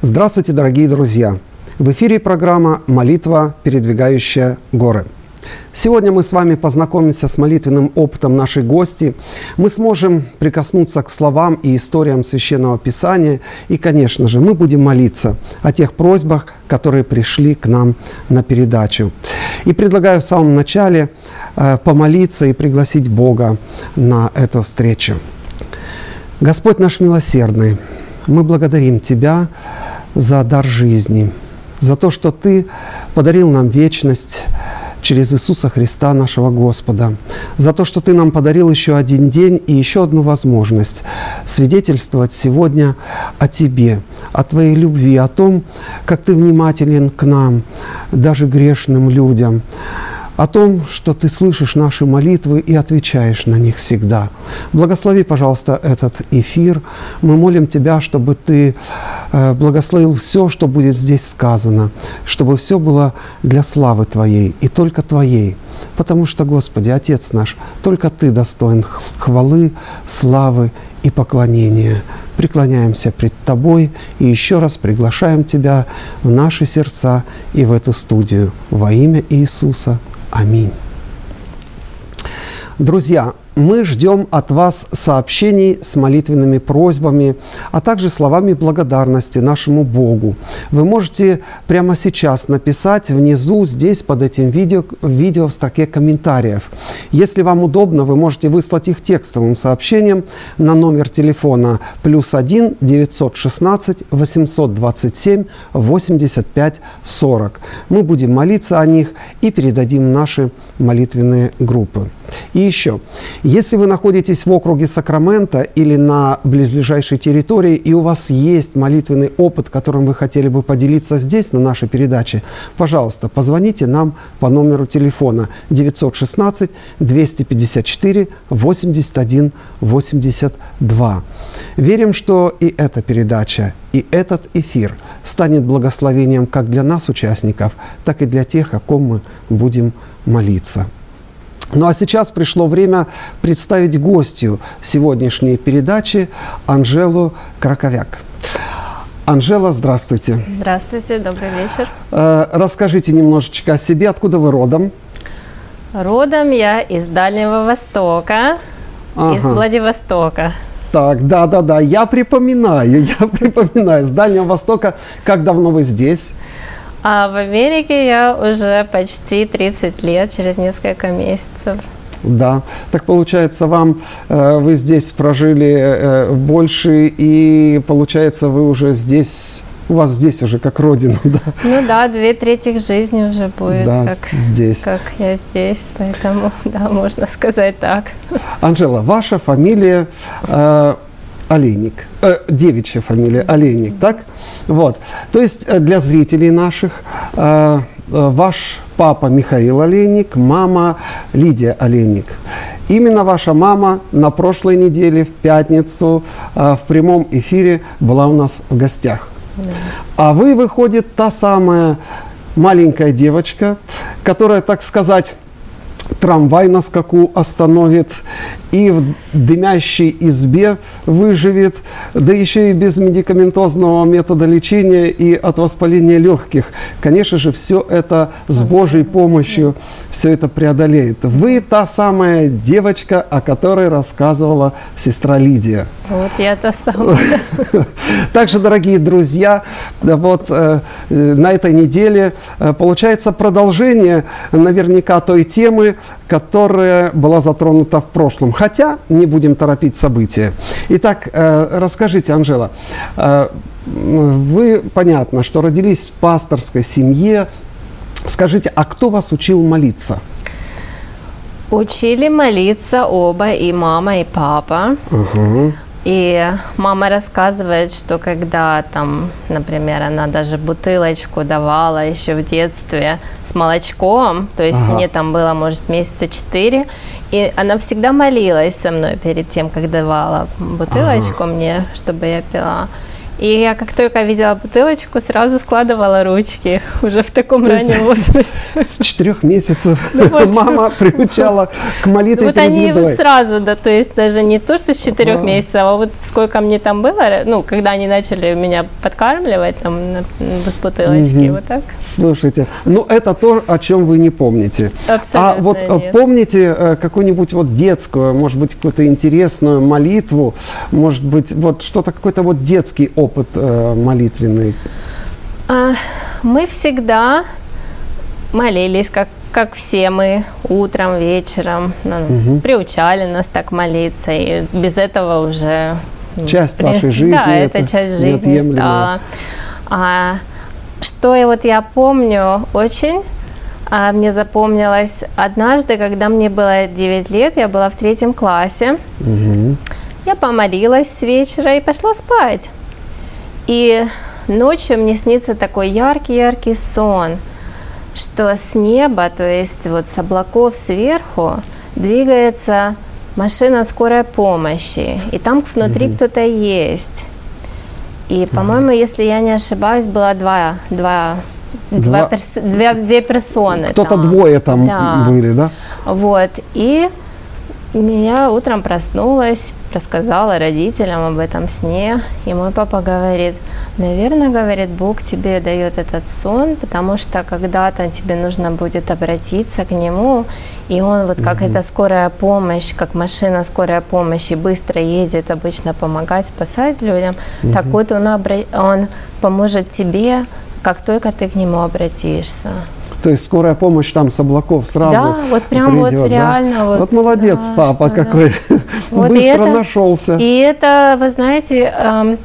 Здравствуйте, дорогие друзья! В эфире программа «Молитва, передвигающая горы». Сегодня мы с вами познакомимся с молитвенным опытом нашей гости. Мы сможем прикоснуться к словам и историям Священного Писания. И, конечно же, мы будем молиться о тех просьбах, которые пришли к нам на передачу. И предлагаю в самом начале э, помолиться и пригласить Бога на эту встречу. Господь наш милосердный, мы благодарим Тебя за дар жизни, за то, что Ты подарил нам вечность, через Иисуса Христа, нашего Господа, за то, что Ты нам подарил еще один день и еще одну возможность свидетельствовать сегодня о Тебе, о Твоей любви, о том, как Ты внимателен к нам, даже грешным людям, о том, что Ты слышишь наши молитвы и отвечаешь на них всегда. Благослови, пожалуйста, этот эфир. Мы молим Тебя, чтобы Ты э, благословил все, что будет здесь сказано, чтобы все было для славы Твоей и только Твоей. Потому что, Господи, Отец наш, только Ты достоин хвалы, славы и поклонения. Преклоняемся пред Тобой и еще раз приглашаем Тебя в наши сердца и в эту студию во имя Иисуса. Аминь. Друзья, мы ждем от вас сообщений с молитвенными просьбами, а также словами благодарности нашему Богу. Вы можете прямо сейчас написать внизу, здесь, под этим видео, видео в строке комментариев. Если вам удобно, вы можете выслать их текстовым сообщением на номер телефона плюс 1 916 827 85 40. Мы будем молиться о них и передадим наши молитвенные группы. И еще, если вы находитесь в округе Сакрамента или на близлежащей территории, и у вас есть молитвенный опыт, которым вы хотели бы поделиться здесь, на нашей передаче, пожалуйста, позвоните нам по номеру телефона 916 254 81 82. Верим, что и эта передача, и этот эфир станет благословением как для нас, участников, так и для тех, о ком мы будем молиться. Ну а сейчас пришло время представить гостью сегодняшней передачи Анжелу Краковяк. Анжела, здравствуйте. Здравствуйте, добрый вечер. Э, расскажите немножечко о себе, откуда вы родом? Родом я из Дальнего Востока, ага. из Владивостока. Так, да, да, да, я припоминаю, я припоминаю. С Дальнего Востока, как давно вы здесь? А в Америке я уже почти 30 лет, через несколько месяцев. Да, так получается, вам э, вы здесь прожили э, больше, и получается, вы уже здесь у вас здесь уже как родина, да? Ну да, две трети жизни уже будет, да, как, здесь. как я здесь, поэтому, да, можно сказать так. Анжела, ваша фамилия э, Олейник, э, девичья фамилия Олейник, так? Вот. То есть э, для зрителей наших э, э, ваш папа Михаил Олейник, мама Лидия Олейник. Именно ваша мама на прошлой неделе, в пятницу, в прямом эфире была у нас в гостях. Да. А вы, выходит, та самая маленькая девочка, которая, так сказать, трамвай на скаку остановит и в дымящей избе выживет, да еще и без медикаментозного метода лечения и от воспаления легких. Конечно же, все это с Божьей помощью, все это преодолеет. Вы та самая девочка, о которой рассказывала сестра Лидия. Вот я та самая. Также, дорогие друзья, вот э, на этой неделе э, получается продолжение наверняка той темы, которая была затронута в прошлом. Хотя не будем торопить события. Итак, э, расскажите, Анжела, э, вы, понятно, что родились в пасторской семье. Скажите, а кто вас учил молиться? Учили молиться оба, и мама, и папа. Угу. И мама рассказывает, что когда там, например, она даже бутылочку давала еще в детстве с молочком, то есть ага. мне там было, может, месяца четыре, и она всегда молилась со мной перед тем, как давала бутылочку ага. мне, чтобы я пила. И я как только видела бутылочку, сразу складывала ручки уже в таком То раннем возрасте. С четырех месяцев ну, мама приучала к молитве Вот они сразу, да, то есть даже не то, что с четырех месяцев, а вот сколько мне там было, ну, когда они начали меня подкармливать там с бутылочки, вот так. Слушайте, ну это то, о чем вы не помните. Абсолютно А вот э, помните э, какую-нибудь вот детскую, может быть, какую-то интересную молитву, может быть, вот что-то, какой-то вот детский опыт э, молитвенный? А, мы всегда молились, как, как все мы, утром, вечером. Угу. Приучали нас так молиться, и без этого уже... Часть при... вашей жизни. Да, это, это часть жизни стала. А, что я вот я помню очень, а, мне запомнилось однажды, когда мне было 9 лет, я была в третьем классе. Угу. Я помолилась с вечера и пошла спать. И ночью мне снится такой яркий-яркий сон, что с неба, то есть вот с облаков сверху, двигается машина скорой помощи, и там внутри mm кто-то есть. И, по-моему, если я не ошибаюсь, было два, два, два, два перс, две, две персоны. Кто-то двое там да. были, да? Вот. И я утром проснулась, рассказала родителям об этом сне, и мой папа говорит, наверное, говорит, Бог тебе дает этот сон, потому что когда-то тебе нужно будет обратиться к Нему, и Он вот как угу. эта скорая помощь, как машина скорой помощи быстро едет обычно помогать, спасать людям, угу. так вот Он, обра... он поможет тебе, как только ты к Нему обратишься. То есть скорая помощь там с облаков сразу Да, вот прям придет, вот реально. Да? Вот, вот молодец да, папа какой, вот быстро это, нашелся. И это, вы знаете, эм,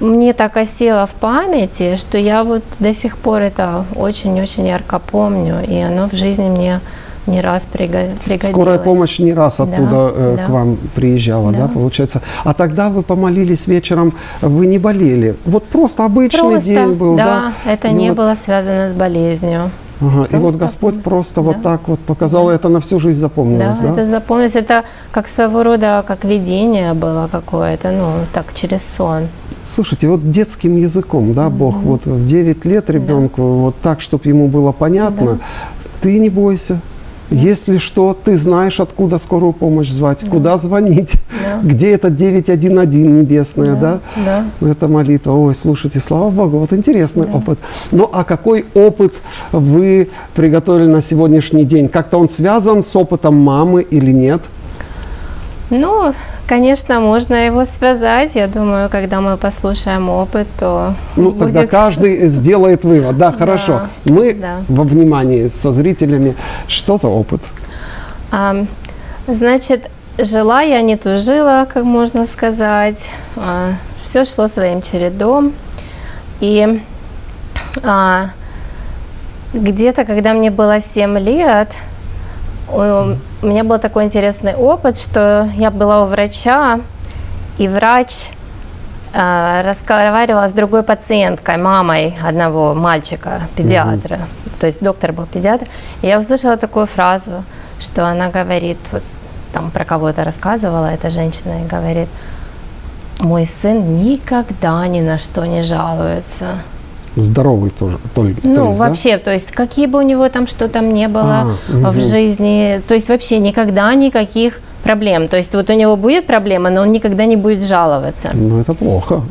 мне так осело в памяти, что я вот до сих пор это очень-очень ярко помню, и оно в жизни мне не раз пригодилось. Скорая помощь не раз оттуда да, э, да. к вам приезжала, да. да, получается. А тогда вы помолились вечером, вы не болели. Вот просто обычный просто, день был, да? Да, это ну, не вот. было связано с болезнью. Ага, и вот Господь просто да. вот так вот показал, да. это на всю жизнь запомнилось, да? Да, это запомнилось, это как своего рода, как видение было какое-то, ну, так, через сон. Слушайте, вот детским языком, да, Бог, mm-hmm. вот в 9 лет ребенку, да. вот так, чтобы ему было понятно, да. ты не бойся, если что, ты знаешь, откуда скорую помощь звать, да. куда звонить, да. где это 911 небесная, да? да? Да. Это молитва. Ой, слушайте, слава Богу, вот интересный да. опыт. Ну, а какой опыт вы приготовили на сегодняшний день? Как-то он связан с опытом мамы или нет? Ну, Конечно, можно его связать. Я думаю, когда мы послушаем опыт, то Ну, будет... тогда каждый сделает вывод. Да, хорошо. Да, мы да. во внимании со зрителями. Что за опыт? А, значит, жила я, не тужила, как можно сказать. А, все шло своим чередом. И а, где-то, когда мне было 7 лет, у меня был такой интересный опыт, что я была у врача, и врач э, разговаривала с другой пациенткой, мамой одного мальчика, педиатра. Mm-hmm. То есть доктор был педиатр. И я услышала такую фразу, что она говорит, вот там про кого-то рассказывала эта женщина и говорит, мой сын никогда ни на что не жалуется здоровый тоже. Только, ну, то есть, вообще, да? то есть, какие бы у него там что там не было а, в угу. жизни, то есть, вообще никогда никаких проблем. То есть, вот у него будет проблема, но он никогда не будет жаловаться. Ну, это плохо.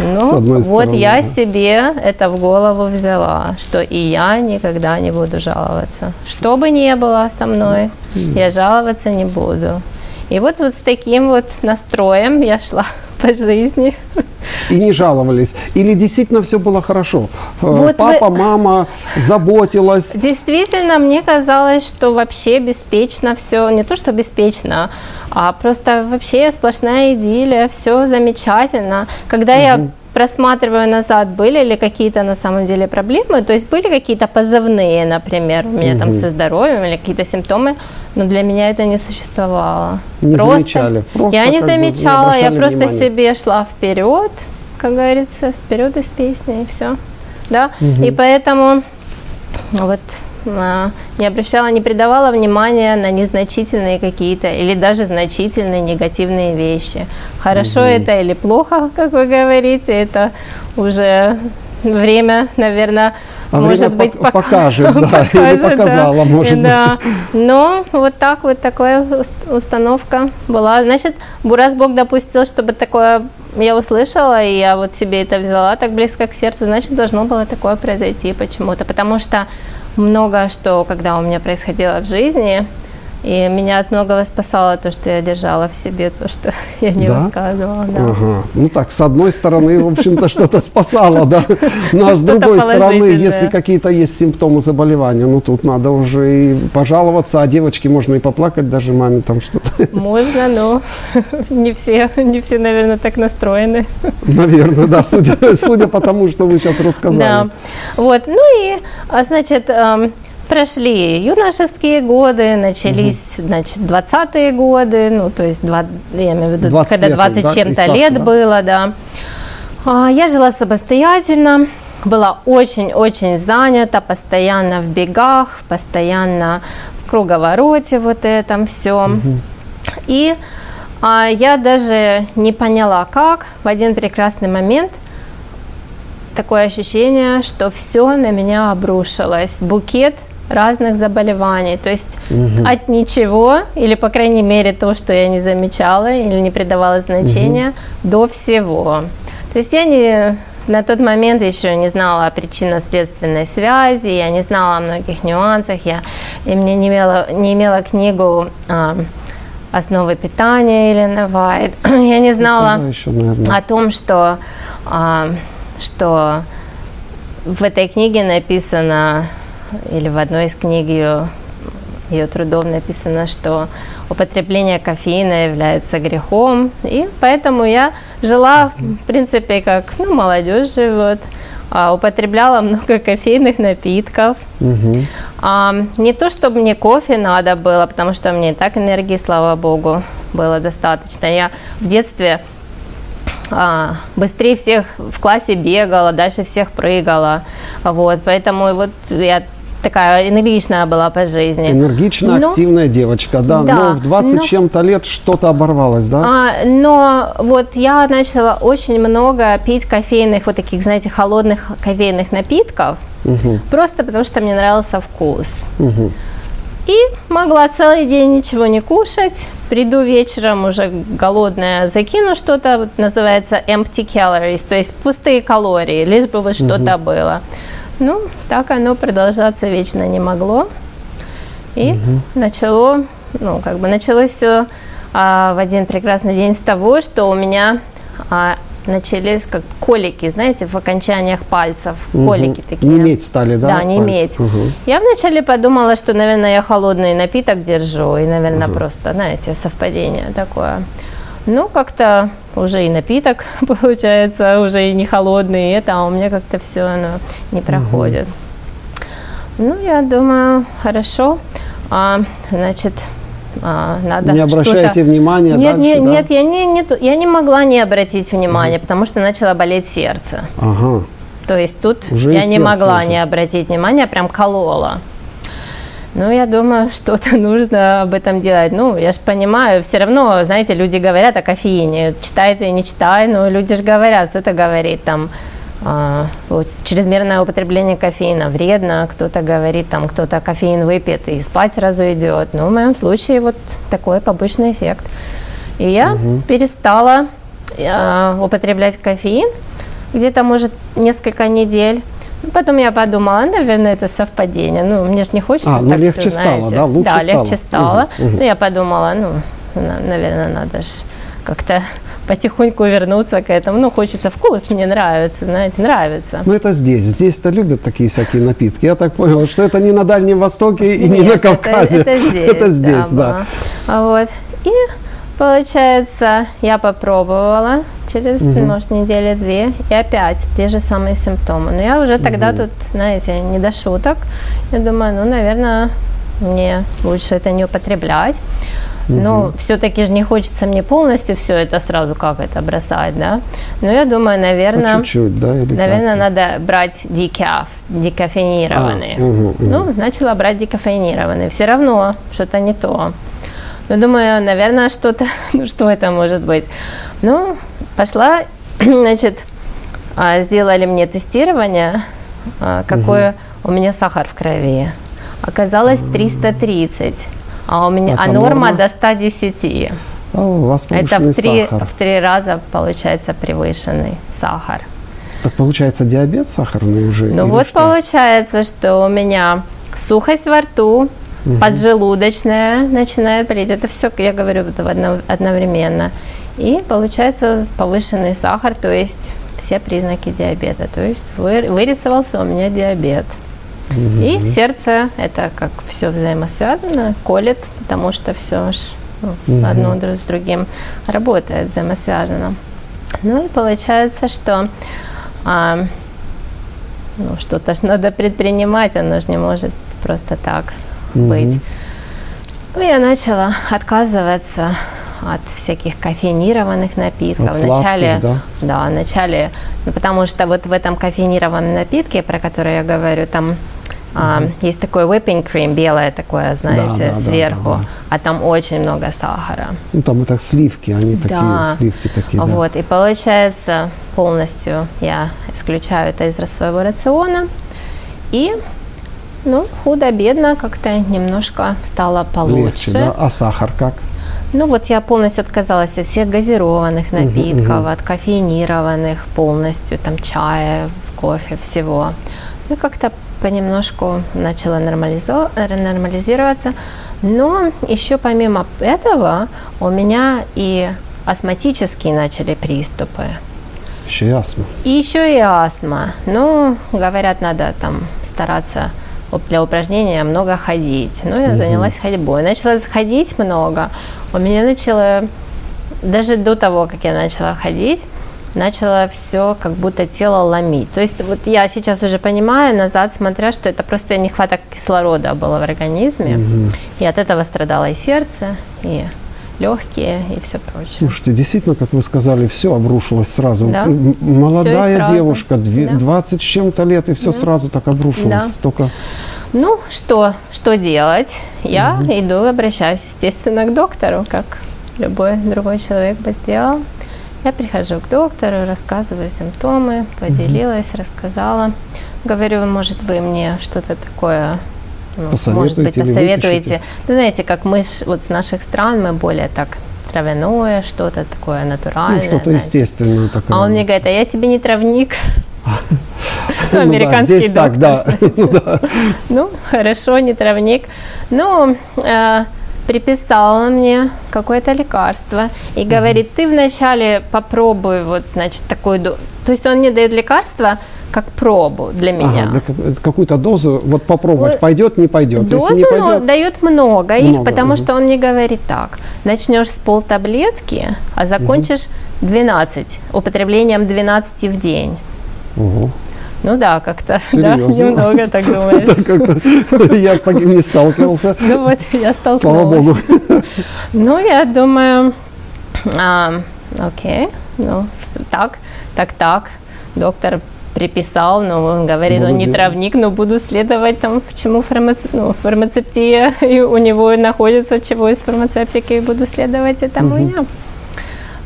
Ну, вот стороны, я себе это в голову взяла, что и я никогда не буду жаловаться. Что бы ни было со мной, я жаловаться не буду. И вот, вот с таким вот настроем я шла по жизни. И не жаловались? Или действительно все было хорошо? Э, вот Папа, вы... мама заботилась? Действительно, мне казалось, что вообще беспечно все, не то что беспечно, а просто вообще сплошная идиллия, все замечательно. Когда угу. я просматриваю назад, были ли какие-то на самом деле проблемы, то есть были какие-то позывные, например, у меня угу. там со здоровьем или какие-то симптомы, но для меня это не существовало. Не просто, замечали? Просто я не замечала, не я просто внимания. себе шла вперед, как говорится, вперед из песни и все, да, угу. и поэтому вот не обращала, не придавала внимания на незначительные какие-то или даже значительные негативные вещи. Хорошо угу. это или плохо, как вы говорите, это уже время, наверное, а может быть, пок- покажет, да, покажет, или показала, да, может да. быть. Но вот так вот такая установка была. Значит, раз Бог допустил, чтобы такое я услышала, и я вот себе это взяла так близко к сердцу, значит, должно было такое произойти почему-то. Потому что много что, когда у меня происходило в жизни, и меня от многого спасало то, что я держала в себе, то, что я не да? высказывала. Да. Ага. Ну так, с одной стороны, в общем-то, что-то спасало, да. Ну а с другой стороны, если какие-то есть симптомы заболевания, ну тут надо уже и пожаловаться, а девочке можно и поплакать даже маме там что-то. Можно, но не все, не все, наверное, так настроены. Наверное, да, судя, судя по тому, что вы сейчас рассказали. Да. Вот, ну и, а, значит, прошли юношеские годы, начались, угу. значит, 20-е годы, ну, то есть, 20, я имею в виду, 20 когда 20 с чем-то лет да? было, да. А, я жила самостоятельно, была очень-очень занята, постоянно в бегах, постоянно в круговороте вот этом все. Угу. И а, я даже не поняла, как в один прекрасный момент такое ощущение, что все на меня обрушилось. Букет разных заболеваний. То есть угу. от ничего, или по крайней мере то, что я не замечала или не придавала значения, угу. до всего. То есть я не на тот момент еще не знала о причинно-следственной связи, я не знала о многих нюансах, я и мне не имела, не имела книгу а, «Основы питания» Елены Вайт. я не знала еще, о том, что, а, что в этой книге написано или в одной из книг ее, ее трудов написано, что употребление кофеина является грехом. И поэтому я жила, в принципе, как ну, молодежь живет, а, употребляла много кофейных напитков. Угу. А, не то, чтобы мне кофе надо было, потому что мне и так энергии, слава богу, было достаточно. Я в детстве а, быстрее всех в классе бегала, дальше всех прыгала. Вот, поэтому вот я такая энергичная была по жизни. Энергичная, но, активная девочка, да. да но в 20 но, чем-то лет что-то оборвалось, да? А, но вот я начала очень много пить кофейных, вот таких, знаете, холодных кофейных напитков, угу. просто потому что мне нравился вкус. Угу. И могла целый день ничего не кушать, приду вечером уже голодная, закину что-то, вот называется empty calories, то есть пустые калории, лишь бы вот что-то было. Ну, так оно продолжаться вечно не могло. И угу. начало, ну, как бы началось все а, в один прекрасный день с того, что у меня а, начались как колики, знаете, в окончаниях пальцев, угу. колики такие. Не иметь стали, да? Да, не иметь. Угу. Я вначале подумала, что, наверное, я холодный напиток держу, и, наверное, угу. просто, знаете, совпадение такое. Ну, как-то уже и напиток получается, уже и не холодный, и это, а у меня как-то все оно не проходит. Угу. Ну, я думаю, хорошо. А, значит, а, надо не обращайте внимания нет, дальше, нет, да? нет, я не, нет, я не могла не обратить внимания, угу. потому что начало болеть сердце. Ага. То есть тут Уже я не могла уже. не обратить внимания, прям колола. Ну, я думаю, что-то нужно об этом делать. Ну, я же понимаю, все равно, знаете, люди говорят о кофеине. Читай ты, не читай, но люди же говорят, кто-то говорит там, а, вот, чрезмерное употребление кофеина вредно, кто-то говорит, там, кто-то кофеин выпьет и спать сразу идет. Ну, в моем случае вот такой побочный эффект. И я угу. перестала э, употреблять кофеин где-то, может, несколько недель. Потом я подумала, наверное, это совпадение. Ну, мне же не хочется а, ну, так легче все, стало, знаете. да? Лучше да, стало. легче стало. Угу, угу. Ну, я подумала, ну, наверное, надо же как-то потихоньку вернуться к этому. Ну, хочется вкус, мне нравится, знаете, нравится. Ну, это здесь. Здесь-то любят такие всякие напитки. Я так понял, что это не на Дальнем Востоке и Нет, не на Кавказе. Это, это здесь, это здесь да. да. Вот. И получается, я попробовала через, угу. может, недели две, и опять те же самые симптомы. Но я уже тогда угу. тут, знаете, не до шуток. Я думаю, ну, наверное, мне лучше это не употреблять. Ну, все-таки же не хочется мне полностью все это сразу как это бросать, да. Но я думаю, наверное, По чуть-чуть, да? Или наверное, как? надо брать декаф, декафенированный. А, мгм, мгм. Ну, начала брать декафенированный. Все равно что-то не то. Ну, думаю, наверное, что-то, ну, что это может быть? Ну, пошла, значит, а, сделали мне тестирование, а, какой у меня сахар в крови. Оказалось 330, а у меня, а а норма норма? до 110. А, у вас Это в три, сахар. в три раза получается превышенный сахар. Так получается диабет сахарный уже? Ну вот что? получается, что у меня сухость во рту, поджелудочная начинает болеть. Это все, я говорю, вот одно- одновременно. И получается повышенный сахар, то есть все признаки диабета. То есть вы- вырисовался у меня диабет. И сердце, это как все взаимосвязано, колет, потому что все одно друг с другим работает взаимосвязано. Ну и получается, что а, ну, что-то ж надо предпринимать, оно же не может просто так быть. Ну, я начала отказываться от всяких кофеинированных напитков. От сладких, вначале, да? да, вначале, ну, потому что вот в этом кофеинированном напитке, про который я говорю, там а, есть такой whipping cream, белое такое, знаете, да, да, сверху, да, да. а там очень много сахара. Ну там это сливки, они такие, Да. сливки такие, да. Вот, и получается, полностью я исключаю это из своего рациона. И, ну, худо-бедно как-то немножко стало получше. Легче, да? А сахар как? Ну вот я полностью отказалась от всех газированных напитков, от кофеинированных полностью, там чая, кофе, всего. Ну как-то понемножку начала нормализироваться. Но еще помимо этого у меня и астматические начали приступы. Еще и астма. И еще и астма. Ну, говорят, надо там стараться для упражнения много ходить. Ну, я занялась ходьбой. Начала ходить много. У меня начало, даже до того, как я начала ходить, начало все как будто тело ломить. То есть вот я сейчас уже понимаю, назад смотря, что это просто нехваток кислорода было в организме. И от этого страдало и сердце, и легкие, и все прочее. Слушайте, действительно, как вы сказали, все обрушилось сразу. Да. Молодая сразу. девушка, две- Да. 20 с чем-то лет, и все сразу так обрушилось. Да. Столько... Ну, что, что делать? Я иду, обращаюсь, естественно, к доктору, как любой другой человек бы сделал. Я прихожу к доктору, рассказываю симптомы, поделилась, рассказала. Говорю, может, вы мне что-то такое, может быть, посоветуете. Ну, знаете, как мы ж, вот с наших стран, мы более так травяное, что-то такое натуральное. Ну, что-то знаете. естественное такое. А он мне говорит, а я тебе не травник. Ну Американский доктор, да. Ну, хорошо, не травник. Ну, э, приписала мне какое-то лекарство и говорит, ты вначале попробуй вот, значит, такую... до-». То есть он мне дает лекарство как пробу для меня. Ага, какую-то дозу, вот попробовать, Вот пойдет, не пойдет. Дозу не пойдет, дает много их, Много, потому мгм. что он мне говорит так. Начнешь с полтаблетки, а закончишь 12, употреблением 12 в день. Ого. Ну да, как-то, да, немного так думаешь. Я с таким не сталкивался. Ну вот, я столкнулась. Слава богу. Ну, я думаю, а, окей, ну, так, так, так. Доктор приписал, но он говорит, он не Молодец. травник, но буду следовать там, чему фармаци... ну, фармацевтия и у него находится, чего из фармацевтики, и буду следовать этому я.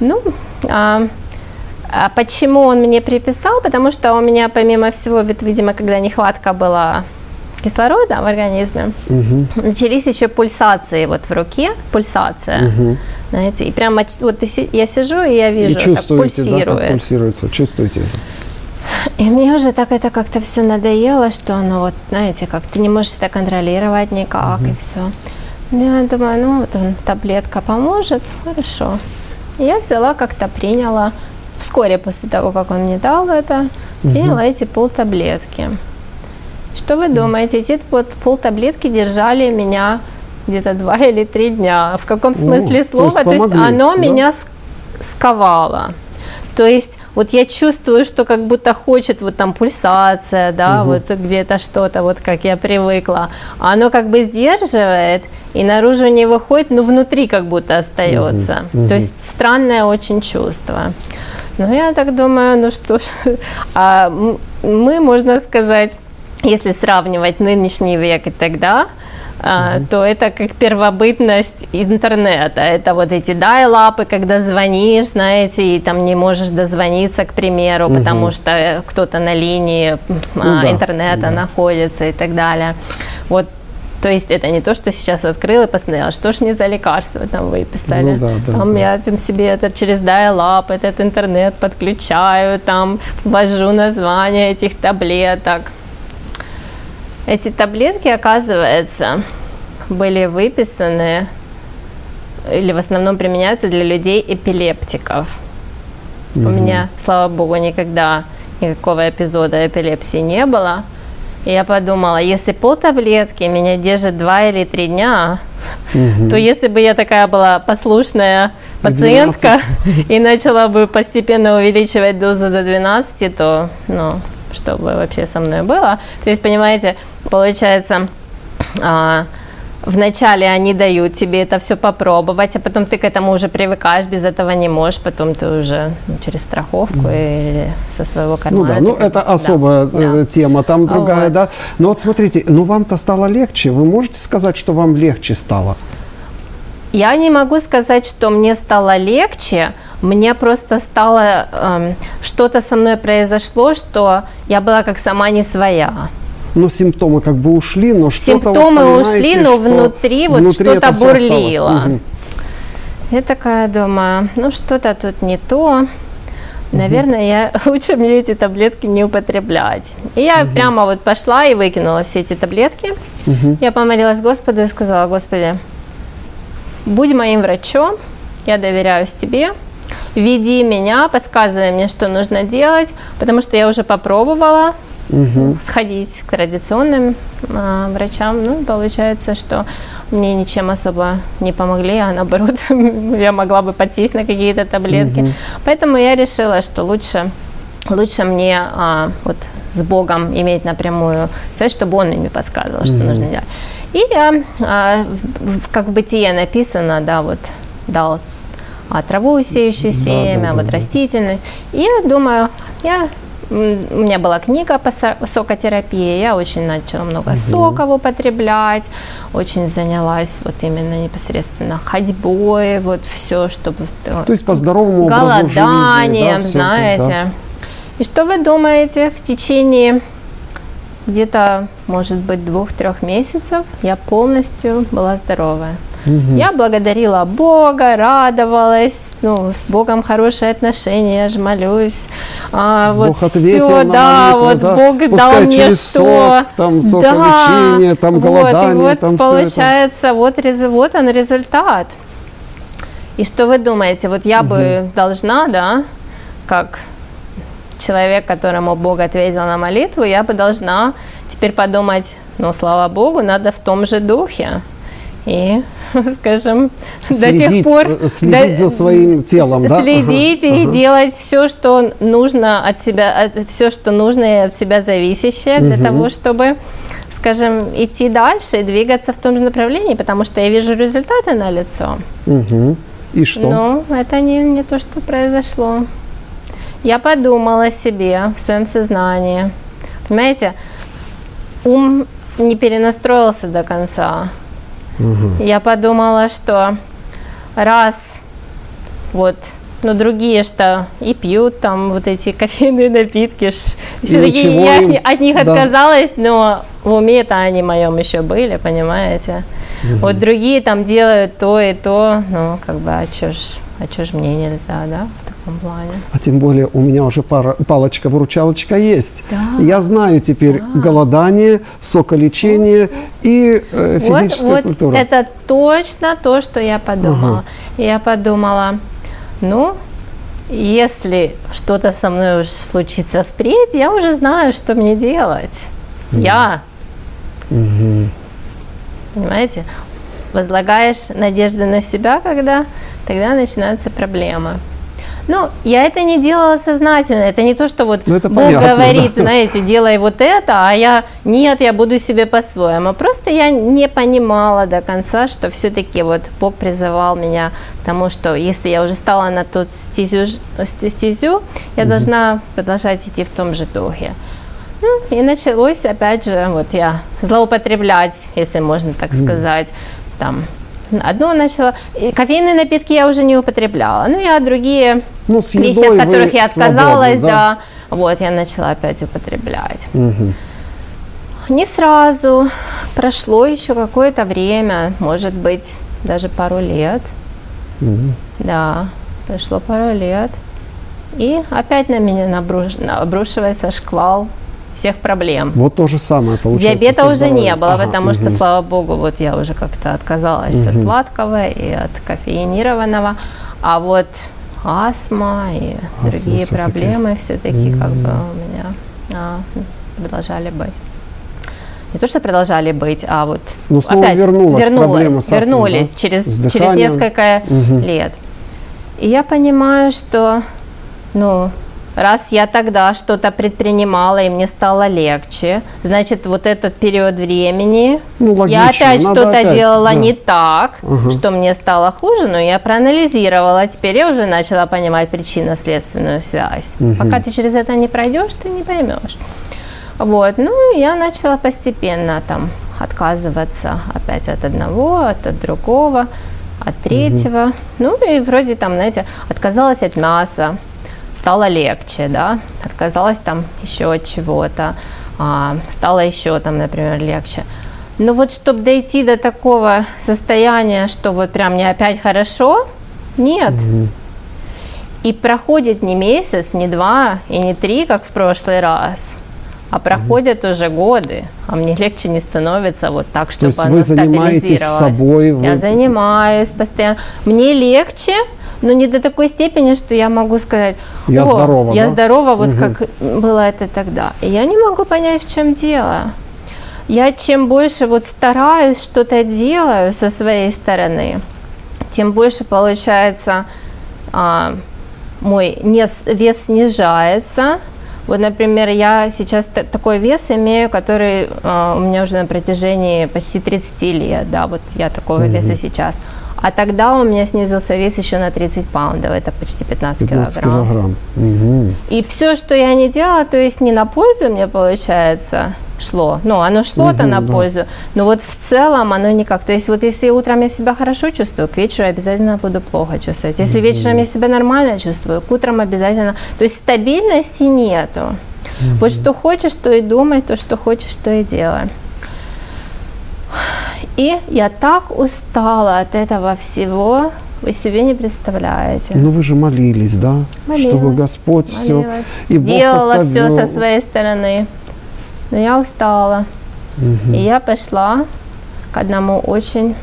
Ну, а, а почему он мне приписал? Потому что у меня, помимо всего, ведь, видимо, когда нехватка была кислорода в организме, начались еще пульсации вот в руке, пульсация, знаете, и прямо вот я сижу и я И вижу, так чувствуете, да, пульсирует. пульсируется. Чувствуете это? И мне уже так это как-то все надоело, что ну вот, знаете, как ты не можешь это контролировать никак, и все. Я думаю, ну вот он, таблетка поможет, хорошо. И я взяла, как-то приняла, вскоре после того, как он мне дал это, приняла эти полтаблетки. Что вы думаете, эти вот полтаблетки держали меня где-то два или три дня. В каком смысле то есть слова? То есть, помогли, оно да? меня ск- сковало. То есть вот я чувствую, что как будто хочет вот там пульсация, да, угу. вот где-то что-то, вот как я привыкла. А оно как бы сдерживает, и наружу не выходит, но внутри как будто остается. Угу. То есть странное очень чувство. Ну, я так думаю, ну что ж, а мы, можно сказать, если сравнивать нынешний век и тогда, Uh-huh. то это как первобытность интернета. Это вот эти дайлапы, когда звонишь, знаете, и там не можешь дозвониться, к примеру, uh-huh. потому что кто-то на линии ну, а, да. интернета да. находится и так далее. Вот то есть это не то, что сейчас открыл и посмотрел, что ж мне за лекарство там выписали. Ну, да, да, там да. я там себе это через dial этот интернет подключаю, там ввожу название этих таблеток. Эти таблетки, оказывается, были выписаны или в основном применяются для людей эпилептиков. Угу. У меня, слава богу, никогда никакого эпизода эпилепсии не было. И я подумала, если пол таблетки меня держит два или три дня, угу. то если бы я такая была послушная пациентка 12. и начала бы постепенно увеличивать дозу до 12, то, ну, что бы вообще со мной было. То есть, понимаете, получается, а, вначале они дают тебе это все попробовать, а потом ты к этому уже привыкаешь, без этого не можешь, потом ты уже ну, через страховку mm. или со своего кармана. Ну да, ну это особая да. Э, тема, там другая, вот. да. Но вот смотрите, ну вам-то стало легче, вы можете сказать, что вам легче стало? Я не могу сказать, что мне стало легче, мне просто стало, э, что-то со мной произошло, что я была как сама не своя ну, симптомы как бы ушли, но что-то... Симптомы вот, ушли, но внутри вот что-то бурлило. Угу. Я такая думаю, ну, что-то тут не то. Наверное, я лучше мне эти таблетки не употреблять. И я угу. прямо вот пошла и выкинула все эти таблетки. Угу. Я помолилась Господу и сказала, Господи, будь моим врачом, я доверяюсь Тебе, веди меня, подсказывай мне, что нужно делать, потому что я уже попробовала, угу. сходить к традиционным э, врачам. Ну, получается, что мне ничем особо не помогли, а наоборот, я могла бы подсесть на какие-то таблетки. Угу. Поэтому я решила, что лучше лучше мне а, вот с Богом иметь напрямую связь, чтобы Он мне подсказывал, mm-hmm. что нужно делать. И я, а, как в бытие написано, да, вот дал траву, сеющую семя, да, да, вот да, растительность. И я думаю, я у меня была книга по сокотерапии, я очень начала много угу. соков употреблять, очень занялась вот именно непосредственно ходьбой, вот все, чтобы... То есть по здоровому Голоданием, жизни, да, знаете. Это, да. И что вы думаете, в течение где-то, может быть, двух-трех месяцев я полностью была здоровая. Угу. Я благодарила Бога, радовалась, ну, с Богом хорошие отношения, я же молюсь. А, Бог вот все, да, молитву, вот да. Бог Пускай дал мне что. Сок, там соковлечение, да, там голодание, вот, и вот там получается, вот, вот он результат. И что вы думаете, вот я угу. бы должна, да, как человек, которому Бог ответил на молитву, я бы должна теперь подумать, ну, слава Богу, надо в том же духе и, скажем, следить, до тех пор... Э, следить до, за своим телом, да? Следить ага. и ага. делать все, что нужно от себя, все, что нужно и от себя зависящее для угу. того, чтобы, скажем, идти дальше и двигаться в том же направлении, потому что я вижу результаты на лицо. Угу. И что? Ну, это не, не то, что произошло. Я подумала о себе в своем сознании. Понимаете, ум не перенастроился до конца. Угу. Я подумала, что раз вот, но другие что и пьют там вот эти кофейные напитки, все-таки я им, от них да. отказалась, но в уме-то они моем еще были, понимаете. Угу. Вот другие там делают то и то, ну как бы, а чё ж, а чё ж мне нельзя, да? Этом плане. А тем более у меня уже пара, палочка-выручалочка есть. Да. Я знаю теперь да. голодание, соколечение и э, физическая вот, культура. Вот это точно то, что я подумала. Угу. Я подумала, ну, если что-то со мной уж случится впредь, я уже знаю, что мне делать. Угу. Я. Угу. Понимаете? Возлагаешь надежды на себя, когда тогда начинаются проблемы. Ну, я это не делала сознательно. Это не то, что вот Ну, Бог понятно, говорит, да. знаете, делай вот это, а я нет, я буду себе по-своему. Просто я не понимала до конца, что все-таки вот Бог призывал меня к тому, что если я уже стала на ту стезю, стезю я должна продолжать идти в том же духе. Ну, и началось, опять же, вот я злоупотреблять, если можно так сказать, там, одно начала, и кофейные напитки я уже не употребляла, ну, я другие Ну, вещи, от которых я отказалась, свободны, да. вот, я начала опять употреблять. Мгм. Не сразу, прошло еще какое-то время, может быть, даже пару лет, Мгм. да, прошло пару лет, и опять на меня набруш- обрушивается шквал всех проблем. Вот то же самое получается. Диабета уже не было, Ага, потому что, мгм. слава богу, вот я уже как-то отказалась от сладкого и от кофеинированного. А вот астма и Астма другие всё-таки. проблемы все-таки как бы у меня а, продолжали быть. Не то, что продолжали быть, а вот Ну, снова опять вернулась вернулась, астмой, вернулись да? через, С через дыханием. несколько Мгм. лет. И я понимаю, что, ну, раз я тогда что-то предпринимала и мне стало легче, значит, вот этот период времени Ну, я опять что-то делала да. не так, Ага. что мне стало хуже, но я проанализировала. Теперь я уже начала понимать причинно-следственную связь. Пока ты через это не пройдешь, ты не поймешь. Вот, ну, я начала постепенно там отказываться опять от одного, от, от другого, от третьего. Ну, и вроде там, знаете, отказалась от мяса, стало легче, да, отказалась там еще от чего-то, а, стало еще там, например, легче. Но вот чтобы дойти до такого состояния, что вот прям мне опять хорошо, нет. И проходит не месяц, не два и не три, как в прошлый раз, а проходят уже годы, а мне легче не становится вот так, чтобы есть оно вы занимаетесь собой, вы- Я занимаюсь постоянно. Мне легче, но не до такой степени, что я могу сказать, Я «О, здорова, я да?» здорова, вот как было это тогда. И я не могу понять, в чем дело. Я чем больше вот стараюсь, что-то делаю со своей стороны, тем больше получается а, мой вес снижается. Вот, например, я сейчас такой вес имею, который а, у меня уже на протяжении почти 30 лет, да, вот я такого веса сейчас. А тогда у меня снизился вес еще на 30 паундов, это почти 15, 15 килограмм. килограмм. Мгм. И все, что я не делала, то есть не на пользу мне получается шло. Ну, оно шло-то Мгм, на да. пользу, но вот в целом оно никак. То есть вот если утром я себя хорошо чувствую, к вечеру обязательно буду плохо чувствовать. Если вечером я себя нормально чувствую, к утрам обязательно. То есть стабильности нету. Вот что хочешь, то и думай, то, что хочешь, то и делай. И я так устала от этого всего, вы себе не представляете. Ну вы же молились, да? Молилась, Чтобы Господь все Молилась. и Бог Делала все со своей стороны. Но я устала. И я пошла к одному очень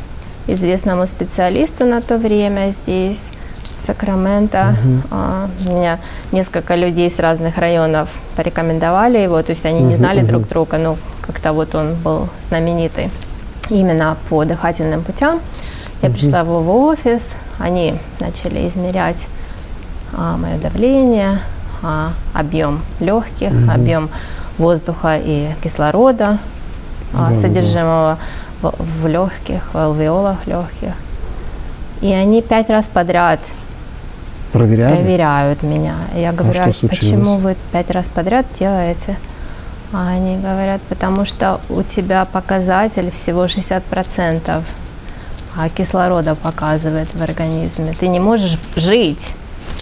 известному специалисту на то время здесь, в Сакраменто. А, Меня несколько людей с разных районов порекомендовали его, то есть они не знали друг друга, но как-то вот он был знаменитый именно по дыхательным путям. Я пришла в его офис, они начали измерять а, мое давление, а, объем легких, объем воздуха и кислорода, а, Да-да-да. содержимого в, в легких, в алвеолах легких. И они пять раз подряд Проверяли? проверяют меня. Я говорю, что «А случилось?» почему вы пять раз подряд делаете? А они говорят, потому что у тебя показатель всего 60%, а кислорода показывает в организме. Ты не можешь жить.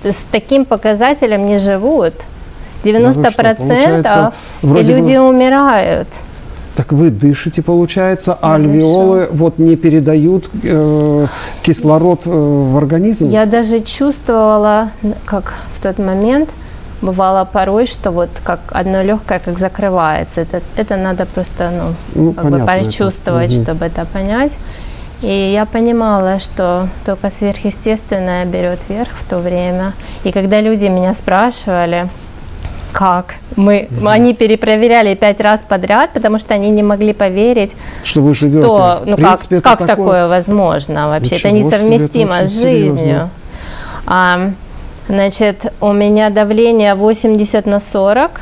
Ты с таким показателем не живут. 90% получается, и вроде бы- люди умирают. Так вы дышите, получается, а альвеолы вот не передают э, кислород э, в организм? Я даже чувствовала, как в тот момент бывало порой, что вот как одно легкое как закрывается. Это, это надо просто ну, Ну, как бы понятно это. прочувствовать, Мгм. чтобы это понять. И я понимала, что только сверхъестественное берет верх в то время. И когда люди меня спрашивали, как мы, они перепроверяли пять раз подряд, потому что они не могли поверить, Что вы живете? что, ну принципе, как, это как такое возможно вообще? это Ничего себе, несовместимо это с серьезно. жизнью. А, Значит, у меня давление 80 на 40.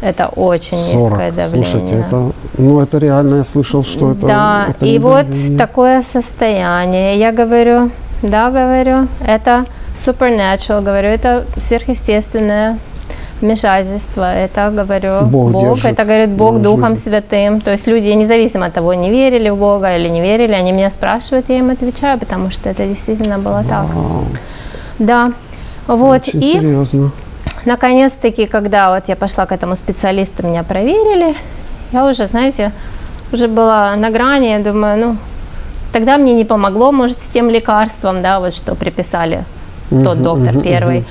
Это очень 40. низкое давление. Слушайте, это, ну это реально, я слышал, что это... Да, это и вот давление. такое состояние. Я говорю, да, говорю, это supernatural, говорю, это сверхъестественное вмешательство, это, говорю, Бог, Бог это, говорит, Бог Бог Духом. Святым. То есть люди, независимо от того, не верили в Бога или не верили, они меня спрашивают, я им отвечаю, потому что это действительно было Вау. так. Да. Вот. Очень и серьезно. наконец-таки, когда вот я пошла к этому специалисту, меня проверили, я уже, знаете, уже была на грани, я думаю, ну, тогда мне не помогло, может, с тем лекарством, да, вот что приписали тот доктор первый.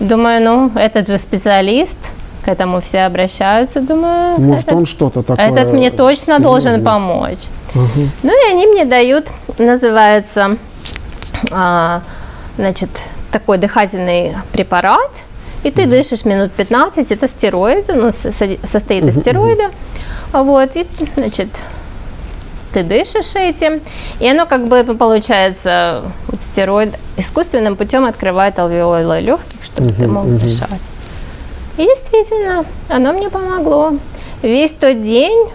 Думаю, ну, этот же специалист, к этому все обращаются, думаю, Может, этот, он что-то такое этот мне точно серьезное. должен помочь. Угу. Ну и они мне дают, называется, а, значит, такой дыхательный препарат, и ты дышишь минут 15, это стероиды, ну, состоит из стероида, вот, и, значит, ты дышишь этим, и оно как бы получается, вот стероид искусственным путем открывает алвеолы легких, чтобы ты мог дышать. И действительно, оно мне помогло. Весь тот день,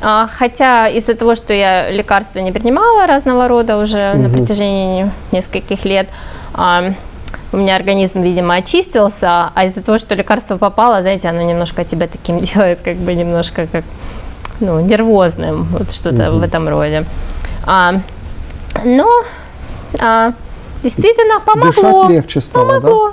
хотя из-за того, что я лекарства не принимала разного рода уже uh-huh. на протяжении нескольких лет, а, у меня организм, видимо, очистился, а из-за того, что лекарство попало, знаете, оно немножко тебя таким делает, как бы немножко как ну, нервозным, вот что-то mm-hmm. в этом роде. А, но а, действительно помогло. Дышать легче стало, помогло.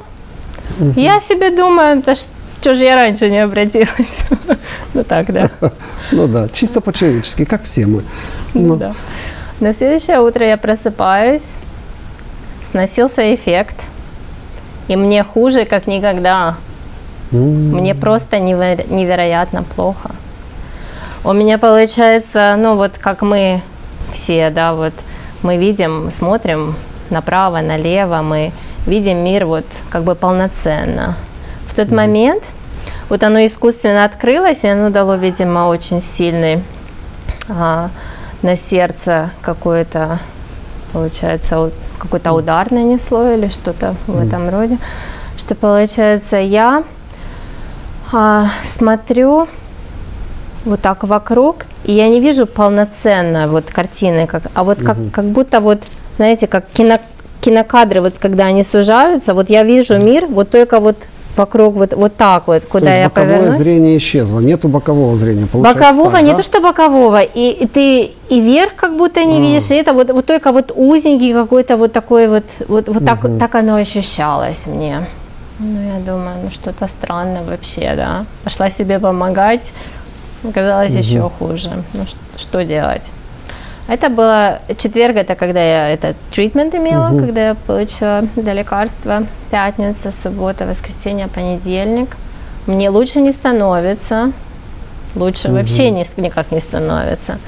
Да? Я себе думаю, да что же я раньше не обратилась? ну так, да. ну да, чисто по-человечески, как все мы. Ну да. На следующее утро я просыпаюсь, сносился эффект, и мне хуже, как никогда. Мне просто неверо- невероятно плохо. У меня получается, ну вот как мы все, да, вот мы видим, смотрим направо, налево, мы видим мир вот как бы полноценно. В тот момент. Вот оно искусственно открылось, и оно дало, видимо, очень сильный а, на сердце какой-то, получается, какой-то удар нанесло или что-то в этом роде. Что получается, я а, смотрю вот так вокруг, и я не вижу полноценно вот картины, как, а вот как, как будто вот, знаете, как кино, кинокадры, вот когда они сужаются, вот я вижу мир вот только вот вокруг вот, вот так вот, куда То я боковое повернусь. зрение исчезло, нету бокового зрения, Бокового, так, не да? то что бокового, и, и ты и вверх как будто не а. видишь, и это вот, вот только вот узенький какой-то вот такой вот, вот, вот угу. так, так оно ощущалось мне. Ну, я думаю, ну что-то странно вообще, да. Пошла себе помогать, Оказалось угу. еще хуже. Ну что, что делать? Это было четверг, это когда я этот тритмент имела, угу. когда я получила это лекарство. Пятница, суббота, воскресенье, понедельник. Мне лучше не становится. Лучше угу. вообще не, никак не становится.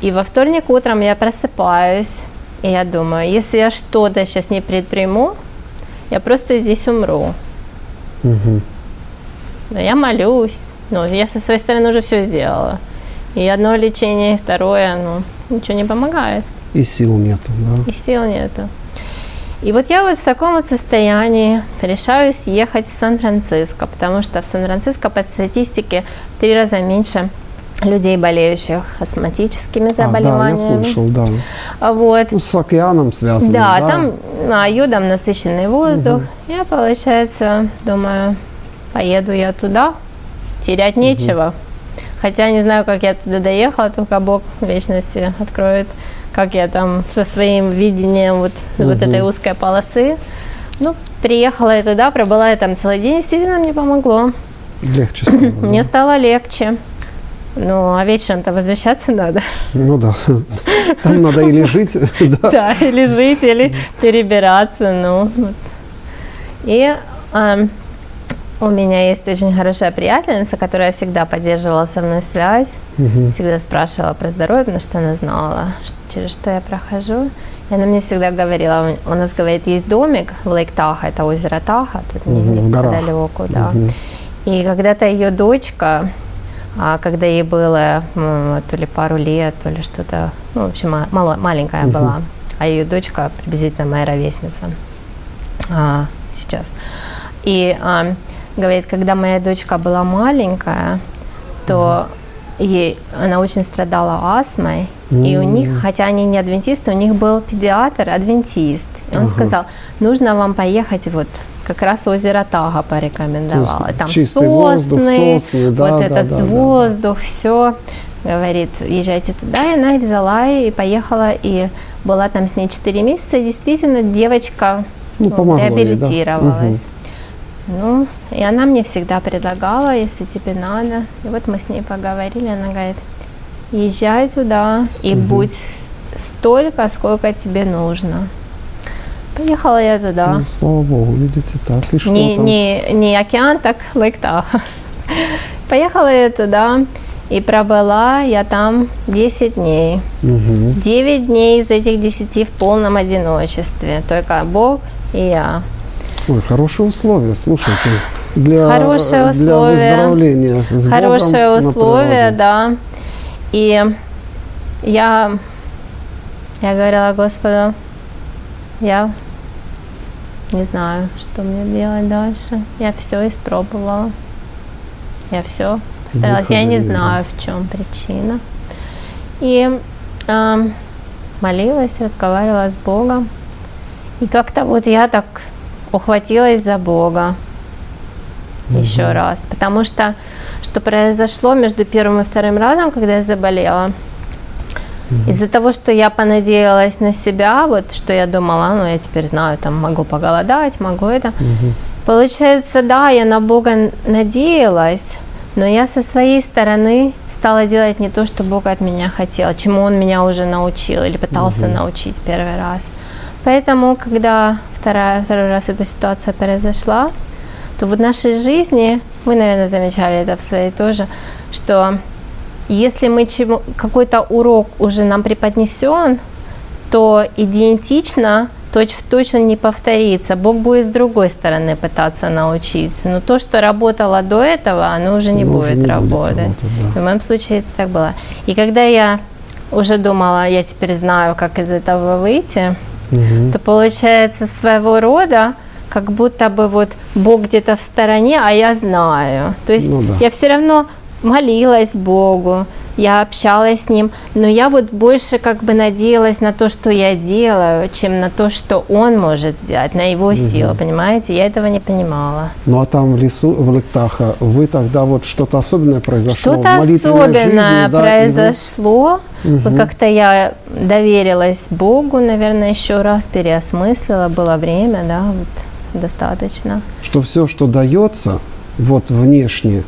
И во вторник утром я просыпаюсь, и я думаю, если я что-то сейчас не предприму, я просто здесь умру. Угу. Но я молюсь, ну, я со своей стороны уже все сделала. И одно лечение, и второе, ну, ничего не помогает. И сил нету, да? И сил нету. И вот я вот в таком вот состоянии решаюсь ехать в Сан-Франциско, потому что в Сан-Франциско по статистике в три раза меньше людей, болеющих астматическими заболеваниями. А, да, я слышал, да. А вот. Ну, с океаном связано. Да, да? там а, йодом насыщенный воздух. Угу. Я, получается, думаю, поеду я туда, терять нечего. Хотя не знаю, как я туда доехала, только Бог вечности откроет, как я там со своим видением вот, угу. вот этой узкой полосы. Ну, приехала я туда, пробыла я там целый день, действительно мне помогло. Легче стало, да? Мне стало легче. Ну, а вечером-то возвращаться надо. Ну да. Там надо или жить. Да, или жить, или перебираться. Ну. И у меня есть очень хорошая приятельница, которая всегда поддерживала со мной связь, угу. всегда спрашивала про здоровье, потому что она знала, через что я прохожу. И она мне всегда говорила, у нас, говорит, есть домик в Лейк Таха, это озеро Таха, тут угу, неподалеку, да. Угу. И когда-то ее дочка, а когда ей было то ли пару лет, то ли что-то, ну, в общем, мало, маленькая угу. была, а ее дочка приблизительно моя ровесница, а, сейчас. И а, говорит, когда моя дочка была маленькая, то ей, она очень страдала астмой, mm-hmm. и у них, хотя они не адвентисты, у них был педиатр, адвентист. И он uh-huh. сказал, нужно вам поехать вот как раз озеро Тага порекомендовала. Там сосны, воздух, сосны да, вот да, этот да, воздух, да. все. Говорит, езжайте туда. И она взяла и поехала, и была там с ней 4 месяца. И действительно, девочка ну, ну, реабилитировалась. Ей, да. угу. Ну, и она мне всегда предлагала, если тебе надо. И вот мы с ней поговорили, она говорит, езжай туда и угу. будь столько, сколько тебе нужно. Поехала я туда. Ну, слава богу, видите, так. И что не, там? Не, не океан, так Лейкта. Поехала я туда и пробыла я там 10 дней. Угу. 9 дней из этих 10 в полном одиночестве. Только Бог и я. Ой, хорошие условия, слушайте. Для, хорошие условия. Для выздоровления. С хорошие Богом условия, да. И я, я говорила Господу, я не знаю, что мне делать дальше. Я все испробовала. Я все старалась. Я не знаю, в чем причина. И э, молилась, разговаривала с Богом. И как-то вот я так ухватилась за Бога угу. еще раз. Потому что что произошло между первым и вторым разом, когда я заболела – Угу. Из-за того, что я понадеялась на себя, вот что я думала, ну я теперь знаю, там могу поголодать, могу это. Угу. Получается, да, я на Бога надеялась, но я со своей стороны стала делать не то, что Бог от меня хотел, чему Он меня уже научил или пытался угу. научить первый раз. Поэтому, когда вторая, второй раз эта ситуация произошла, то вот в нашей жизни, вы, наверное, замечали это в своей тоже, что если мы чему, какой-то урок уже нам преподнесен, то идентично, точь в точь он не повторится. Бог будет с другой стороны пытаться научиться. Но то, что работало до этого, оно уже не оно будет уже не работать. Будет работать да. В моем случае это так было. И когда я уже думала, я теперь знаю, как из этого выйти, угу. то получается своего рода как будто бы вот Бог где-то в стороне, а я знаю. То есть ну, да. я все равно молилась Богу, я общалась с Ним, но я вот больше как бы надеялась на то, что я делаю, чем на то, что Он может сделать, на Его угу. силу, понимаете? Я этого не понимала. Ну а там в лесу, в Лыктаха, вы тогда вот что-то особенное произошло? Что-то особенное жизни, да, произошло. Угу. Вот как-то я доверилась Богу, наверное, еще раз переосмыслила, было время, да, вот достаточно. Что все, что дается, вот внешне,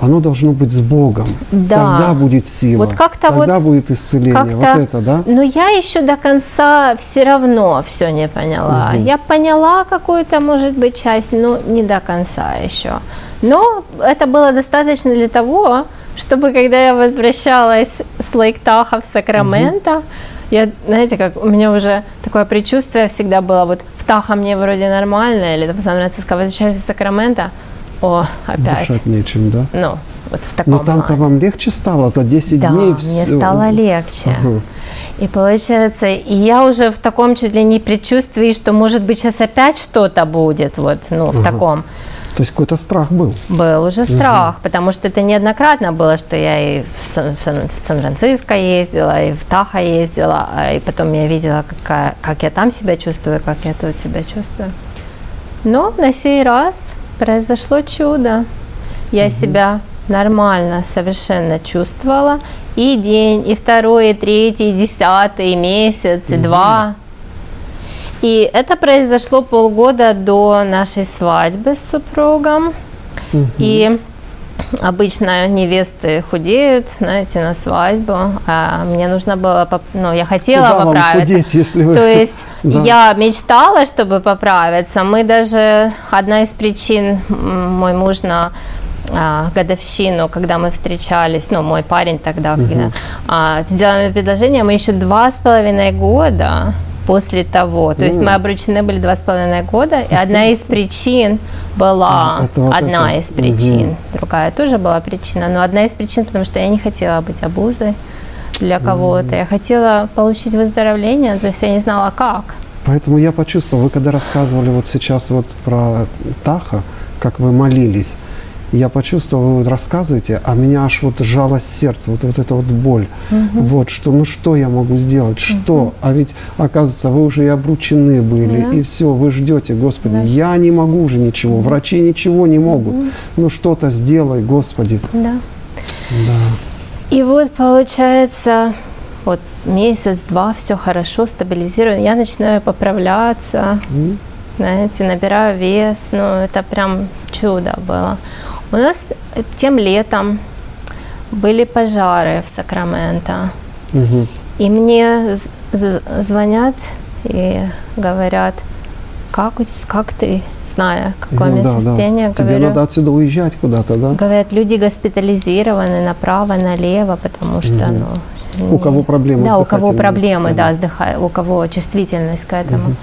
оно должно быть с Богом. Да. Тогда будет сила. Вот как-то тогда вот будет исцеление. Вот это, да? Но я еще до конца все равно все не поняла. Угу. Я поняла какую-то, может быть, часть, но не до конца еще. Но это было достаточно для того, чтобы когда я возвращалась с Лейктаха в Сакраменто, угу. я, знаете, как у меня уже такое предчувствие всегда было, вот в Таха мне вроде нормально, или в Сан-Франциско возвращаюсь в Сакраменто, о, опять. Дышать нечем, да? Ну, вот в таком Но там-то вам легче стало за 10 да, дней? мне стало легче. Ага. И получается, и я уже в таком чуть ли не предчувствии, что может быть сейчас опять что-то будет, вот, ну, в ага. таком. То есть какой-то страх был? Был уже страх, угу. потому что это неоднократно было, что я и в, Сан- в Сан-Франциско ездила, и в Таха ездила, а и потом я видела, какая, как я там себя чувствую, как я тут себя чувствую. Но на сей раз произошло чудо. Я угу. себя нормально совершенно чувствовала. И день, и второй, и третий, и десятый, и месяц, и угу. два. И это произошло полгода до нашей свадьбы с супругом. Угу. И обычно невесты худеют, знаете, на свадьбу, а мне нужно было, ну, я хотела Куда поправиться. Худеть, если вы... То есть да. я мечтала, чтобы поправиться. Мы даже, одна из причин, мой муж на а, годовщину, когда мы встречались, ну, мой парень тогда, угу. когда, а, сделал мне предложение, мы еще два с половиной года после того. То есть мы обручены были два с половиной года, и одна из причин была, это вот одна это. из причин, угу. другая тоже была причина, но одна из причин, потому что я не хотела быть обузой для кого-то, я хотела получить выздоровление, то есть я не знала как. Поэтому я почувствовал, вы когда рассказывали вот сейчас вот про Таха, как вы молились, я почувствовал, вы вот рассказываете, а меня аж вот жалость сердце, вот, вот эта вот боль. Угу. Вот, что, ну что я могу сделать, что? Угу. А ведь, оказывается, вы уже и обручены были, да. и все, вы ждете, Господи, да. я не могу уже ничего, врачи ничего не могут. Угу. Ну что-то сделай, Господи. Да. Да. И вот получается, вот месяц-два, все хорошо, стабилизирую, я начинаю поправляться. Mm знаете, набираю вес, ну это прям чудо было. У нас тем летом были пожары в Сакраменто. Угу. И мне звонят и говорят, как, как ты, зная, какое ну, да, состояние. Да. Тебе надо отсюда уезжать куда-то, да? Говорят, люди госпитализированы направо, налево, потому что, угу. ну... У кого проблемы Да, у кого проблемы, да, с дыха... у кого чувствительность к этому. Угу.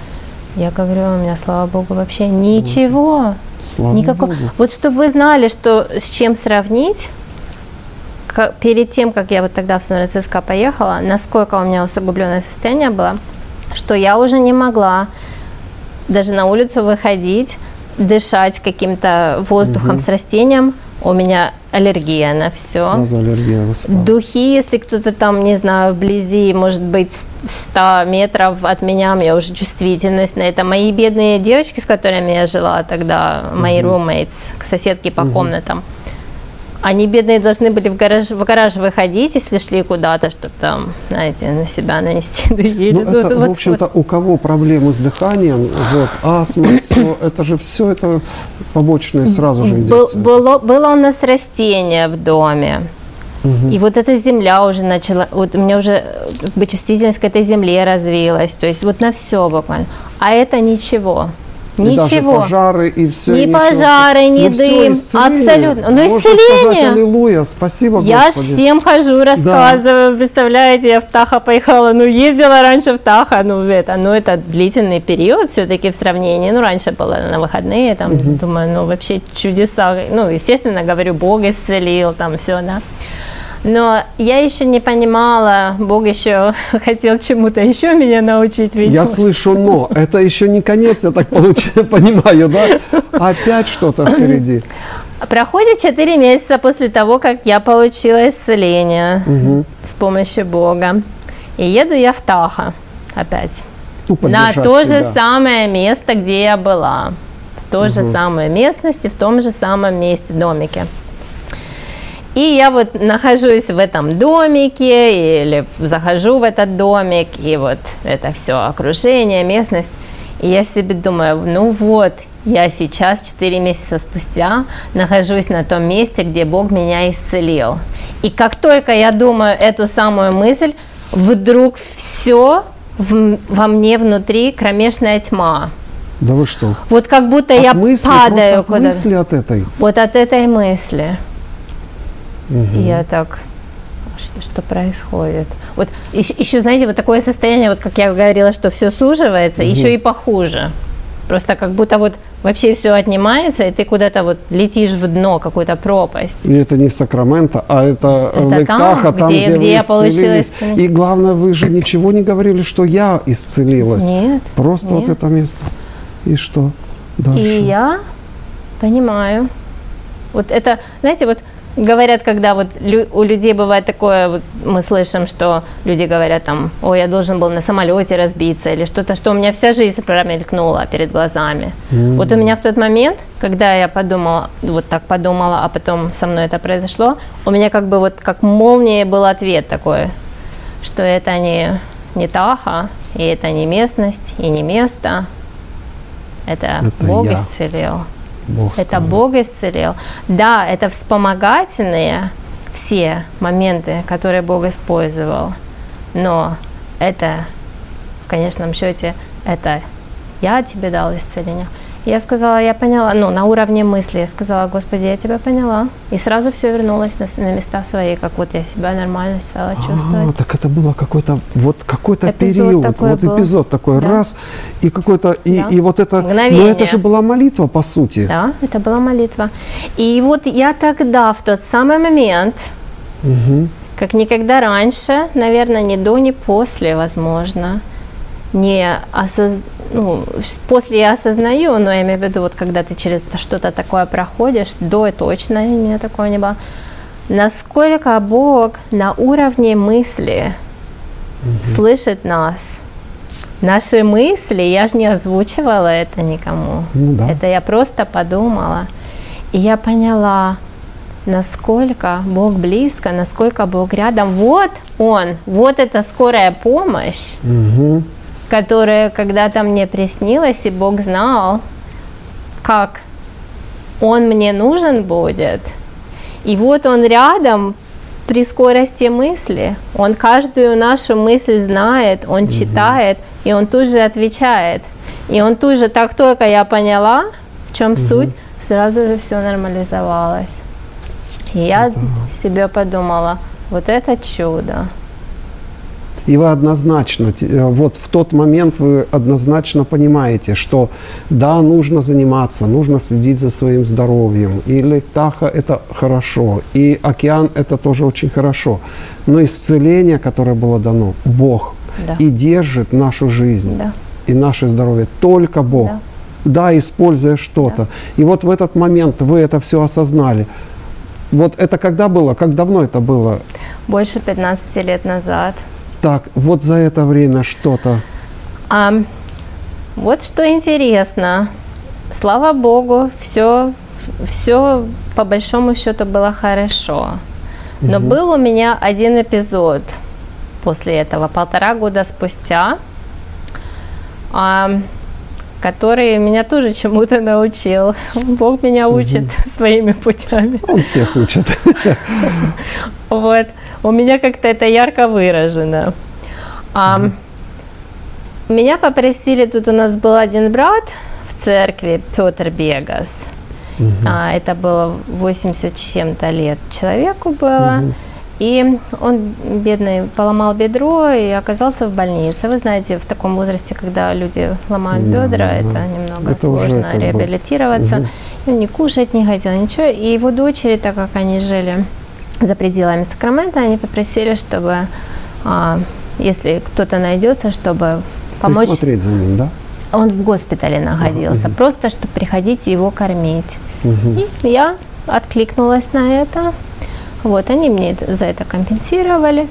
Я говорю, у меня, слава богу, вообще ничего. Слава Никакого. Богу. Вот чтобы вы знали, что с чем сравнить, как, перед тем, как я вот тогда в Сан-Франциско поехала, насколько у меня усугубленное состояние было, что я уже не могла даже на улицу выходить, дышать каким-то воздухом угу. с растением, у меня аллергия на все. Сразу аллергия высыпала. Духи, если кто-то там, не знаю, вблизи, может быть, в 100 метров от меня, у меня уже чувствительность на это. Мои бедные девочки, с которыми я жила тогда, мои угу. roommates, соседки по угу. комнатам, они, бедные, должны были в гараж, в гараж выходить, если шли куда-то, что там, знаете, на себя нанести Ну, это, вот, в общем-то, вот. у кого проблемы с дыханием, вот, астма, все, это же все это побочное сразу же идет. Был, было, было у нас растение в доме. Угу. И вот эта земля уже начала, вот у меня уже как бы чувствительность к этой земле развилась, то есть вот на все буквально. А это ничего. Ничего. И пожары, и все. Ни пожары, ни ну, дым. Абсолютно. Ну, исцеление. Сказать, аллилуйя, спасибо, Я ж всем хожу, рассказываю. Да. Представляете, я в Таха поехала. Ну, ездила раньше в Таха. Ну, это, ну, это длительный период все-таки в сравнении. Ну, раньше было на выходные. Там, угу. думаю, ну, вообще чудеса. Ну, естественно, говорю, Бог исцелил, там все, да. Но я еще не понимала, Бог еще хотел чему-то еще меня научить. Видимо. Я слышу но. Это еще не конец, я так понимаю, да? Опять что-то впереди. Проходит 4 месяца после того, как я получила исцеление угу. с помощью Бога. И еду я в Таха опять. Ну, на то же самое место, где я была. В той угу. же самой местности, в том же самом месте, домике. И я вот нахожусь в этом домике или захожу в этот домик, и вот это все окружение, местность. И я себе думаю, ну вот, я сейчас, 4 месяца спустя, нахожусь на том месте, где Бог меня исцелил. И как только я думаю эту самую мысль, вдруг все в, во мне внутри кромешная тьма. Да вы что? Вот как будто от я мысли, падаю куда-то. От мысли от этой? Вот от этой мысли. Угу. И я так, что, что происходит? Вот еще, еще, знаете, вот такое состояние, вот как я говорила, что все суживается, угу. еще и похуже. Просто как будто вот вообще все отнимается, и ты куда-то вот летишь в дно, какую-то пропасть. И это не в Сакраменто, а это, это Лейках, там, там, где, где, где я получила исцеление. И главное, вы же ничего не говорили, что я исцелилась. Нет. Просто нет. вот это место. И что дальше? И я понимаю. Вот это, знаете, вот Говорят, когда вот у людей бывает такое, вот мы слышим, что люди говорят там, ой, я должен был на самолете разбиться или что-то, что у меня вся жизнь промелькнула перед глазами. Mm-hmm. Вот у меня в тот момент, когда я подумала, вот так подумала, а потом со мной это произошло, у меня как бы вот как молния был ответ такой, что это не, не Таха, и это не местность, и не место, это, это Бог я. исцелил. Бог это сказал. Бог исцелил. Да, это вспомогательные все моменты, которые Бог использовал. Но это, в конечном счете, это я тебе дал исцеление. Я сказала, я поняла, ну, на уровне мысли, я сказала, Господи, я тебя поняла. И сразу все вернулось на, на места свои, как вот я себя нормально стала чувствовать. А, так это было какой-то, вот какой-то период, такой вот был. эпизод такой, да. раз, и какой-то, и, да. и вот это, Мгновение. но это же была молитва, по сути. Да, это была молитва. И вот я тогда, в тот самый момент, угу. как никогда раньше, наверное, ни до, ни после, возможно, не осоз... ну, после я осознаю, но я имею в виду, вот когда ты через что-то такое проходишь, до и точно у меня такого не было, насколько Бог на уровне мысли угу. слышит нас. Наши мысли, я же не озвучивала это никому. Ну, да. Это я просто подумала. И я поняла, насколько Бог близко, насколько Бог рядом. Вот Он, вот эта скорая помощь, угу. Которая когда-то мне приснилась, и Бог знал, как Он мне нужен будет. И вот Он рядом при скорости мысли. Он каждую нашу мысль знает, Он угу. читает, и Он тут же отвечает. И Он тут же, так только я поняла, в чем угу. суть, сразу же все нормализовалось. И я это... себе подумала, вот это чудо. И вы однозначно, э, вот в тот момент вы однозначно понимаете, что да, нужно заниматься, нужно следить за своим здоровьем. И летаха – это хорошо, и океан – это тоже очень хорошо. Но исцеление, которое было дано, Бог, да. и держит нашу жизнь да. и наше здоровье только Бог. Да да, используя что-то. Да. И вот в этот момент вы это все осознали. Вот это когда было? Как давно это было? Больше 15 лет назад. Так, вот за это время что-то. А, вот что интересно. Слава Богу, все, все по большому счету было хорошо. Но угу. был у меня один эпизод после этого, полтора года спустя. А, который меня тоже чему-то научил. Бог меня учит угу. своими путями. Он всех учит. Вот. У меня как-то это ярко выражено. А, угу. Меня попросили, тут у нас был один брат в церкви, Петр Бегас. Угу. А, это было 80 чем-то лет человеку было. Угу. И он, бедный, поломал бедро и оказался в больнице. Вы знаете, в таком возрасте, когда люди ломают да, бедра, да, это немного это сложно реабилитироваться. Угу. И он не кушать не хотел, ничего. И его дочери, так как они жили за пределами Сакрамента, они попросили, чтобы, а, если кто-то найдется, чтобы помочь... Смотреть за ним, да? Он в госпитале находился, угу. просто чтобы приходить его кормить. Угу. И я откликнулась на это. Вот, они мне за это компенсировали.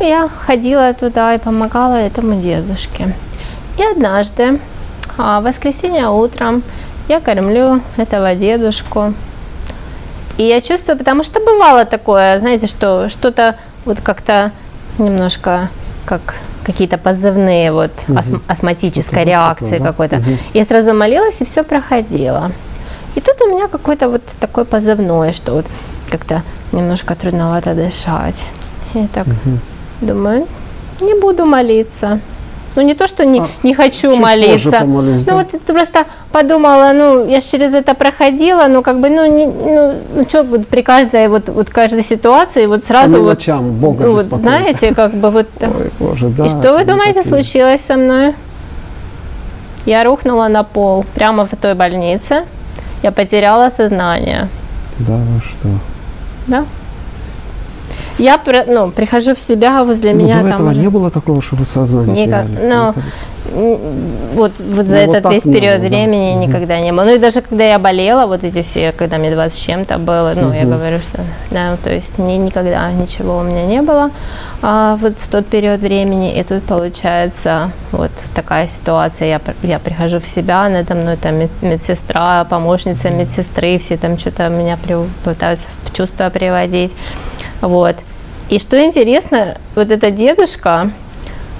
Я ходила туда и помогала этому дедушке. И однажды, а, в воскресенье утром, я кормлю этого дедушку. И я чувствую, потому что бывало такое, знаете, что что-то вот как-то немножко как какие-то позывные вот угу. ас- астматической это реакции да? какой-то. Угу. Я сразу молилась, и все проходило. И тут у меня какой-то вот такой позывной, что вот как-то немножко трудновато дышать. Я так угу. думаю, не буду молиться. Ну, не то, что не, а, не хочу молиться. Помолюсь, ну, да? вот это просто подумала, ну, я через это проходила, ну, как бы, ну, не, ну, ну что вот при каждой, вот, вот каждой ситуации, вот сразу вот, Бога ну, вот, знаете, как бы вот. Ой, Боже, да, И что вы думаете такие. случилось со мной? Я рухнула на пол прямо в той больнице. Я потеряла сознание. Да, вы что? Да. Я ну, прихожу в себя возле ну, меня. До этого уже... не было такого, что вы сознание Никак, теряли? Ну, вот, вот за ну, этот вот весь период было, времени да? никогда не было. Ну и даже когда я болела, вот эти все, когда мне 20 с чем-то было, ну, угу. я говорю, что, да, то есть ни, никогда ничего у меня не было а, вот в тот период времени. И тут получается вот такая ситуация, я, я прихожу в себя, надо мной там медсестра, помощница медсестры, все там что-то меня при, пытаются в чувство приводить, вот. И что интересно, вот эта дедушка,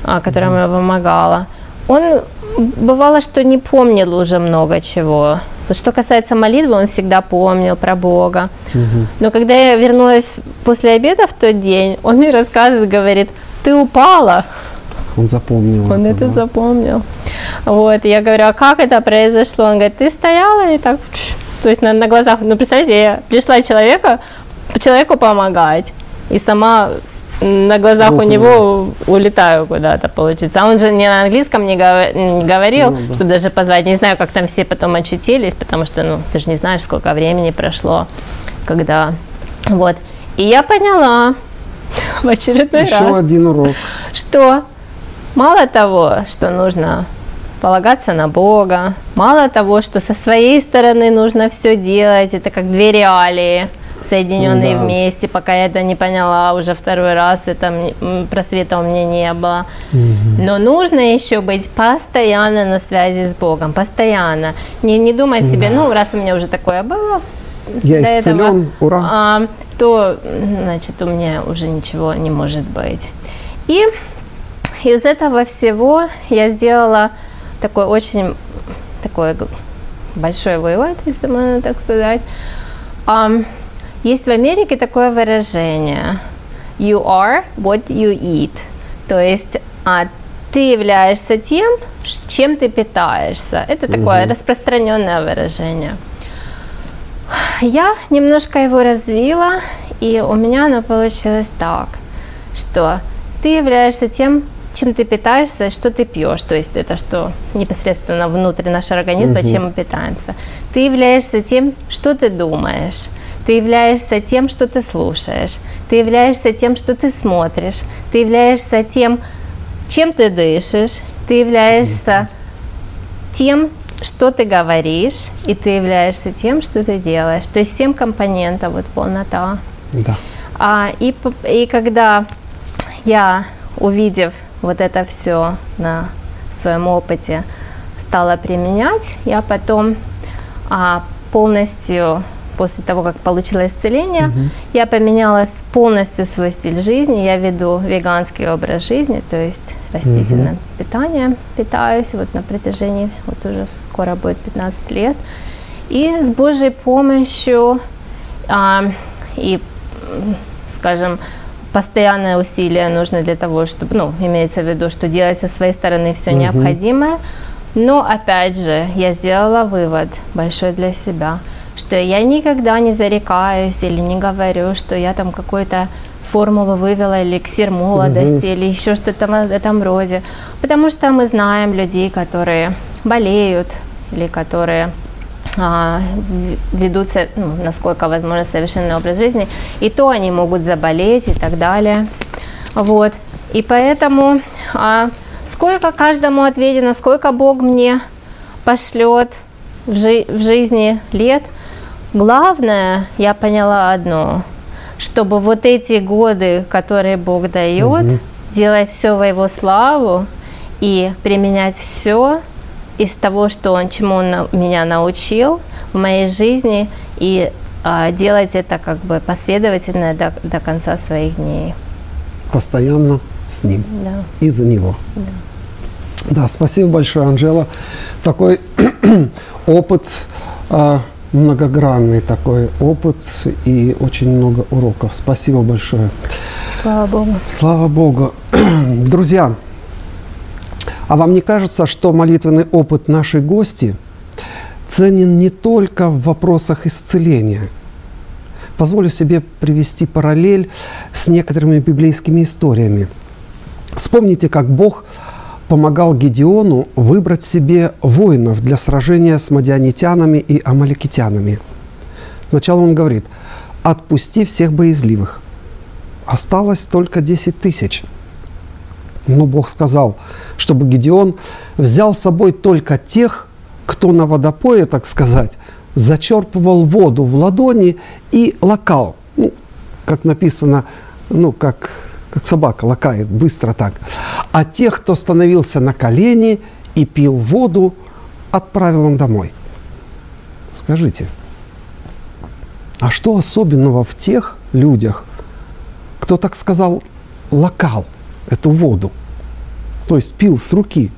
а, которая мне помогала, он бывало, что не помнил уже много чего. Вот что касается молитвы, он всегда помнил про Бога. Угу. Но когда я вернулась после обеда в тот день, он мне рассказывает, говорит, ты упала. Он запомнил. Он это, это да? запомнил. Вот, я говорю, а как это произошло? Он говорит, ты стояла и так, то есть на, на глазах, ну представляете, я пришла человека, человеку помогать, и сама на глазах Бог у него улетаю куда-то, получится. А он же не на английском не, говорил, ну, да. чтобы даже позвать. Не знаю, как там все потом очутились, потому что, ну, ты же не знаешь, сколько времени прошло, когда... Вот. И я поняла в очередной Еще раз. один урок. Что мало того, что нужно полагаться на Бога, мало того, что со своей стороны нужно все делать, это как две реалии – соединенные да. вместе, пока я это не поняла уже второй раз, это просвета у меня не было. Угу. Но нужно еще быть постоянно на связи с Богом, постоянно. Не, не думать да. себе, ну, раз у меня уже такое было, я исцелен, этого, ура. А, то, значит, у меня уже ничего не может быть. И из этого всего я сделала такой очень такой большой вывод, если можно так сказать. Есть в Америке такое выражение «you are what you eat», то есть а, ты являешься тем, чем ты питаешься. Это такое угу. распространенное выражение. Я немножко его развила, и у меня оно получилось так, что ты являешься тем, чем ты питаешься, что ты пьешь, то есть это что непосредственно внутрь нашего организма, угу. чем мы питаемся. Ты являешься тем, что ты думаешь. Ты являешься тем, что ты слушаешь. Ты являешься тем, что ты смотришь. Ты являешься тем, чем ты дышишь. Ты являешься тем, что ты говоришь, и ты являешься тем, что ты делаешь. То есть тем компонентом, вот полнота. Да. А, и, и когда я, увидев вот это все на своем опыте, стала применять, я потом а, полностью после того, как получила исцеление, угу. я поменяла полностью свой стиль жизни. Я веду веганский образ жизни, то есть растительное угу. питание питаюсь вот на протяжении, вот уже скоро будет 15 лет. И с Божьей помощью а, и, скажем, постоянное усилие нужно для того, чтобы, ну, имеется в виду, что делать со своей стороны все угу. необходимое. Но опять же, я сделала вывод большой для себя – что я никогда не зарекаюсь или не говорю, что я там какой-то формулу вывела, эликсир молодости угу. или еще что-то в этом роде. Потому что мы знаем людей, которые болеют или которые а, ведут, ну, насколько возможно, совершенный образ жизни, и то они могут заболеть и так далее. Вот. И поэтому а, сколько каждому отведено, сколько Бог мне пошлет в, жи- в жизни лет – Главное, я поняла одно, чтобы вот эти годы, которые Бог дает, угу. делать все во Его славу и применять все из того, что Он, чему Он меня научил в моей жизни, и а, делать это как бы последовательно до, до конца своих дней. Постоянно с Ним да. и за Него. Да. да, спасибо большое, Анжела. Такой опыт а, многогранный такой опыт и очень много уроков. Спасибо большое. Слава Богу. Слава Богу. Друзья, а вам не кажется, что молитвенный опыт нашей гости ценен не только в вопросах исцеления? Позволю себе привести параллель с некоторыми библейскими историями. Вспомните, как Бог помогал Гедеону выбрать себе воинов для сражения с мадианитянами и амаликитянами. Сначала он говорит, отпусти всех боязливых. Осталось только 10 тысяч. Но Бог сказал, чтобы Гедеон взял с собой только тех, кто на водопое, так сказать, зачерпывал воду в ладони и лакал. Ну, как написано, ну, как как собака лакает, быстро так. А тех, кто становился на колени и пил воду, отправил он домой. Скажите, а что особенного в тех людях, кто, так сказал, лакал эту воду, то есть пил с руки?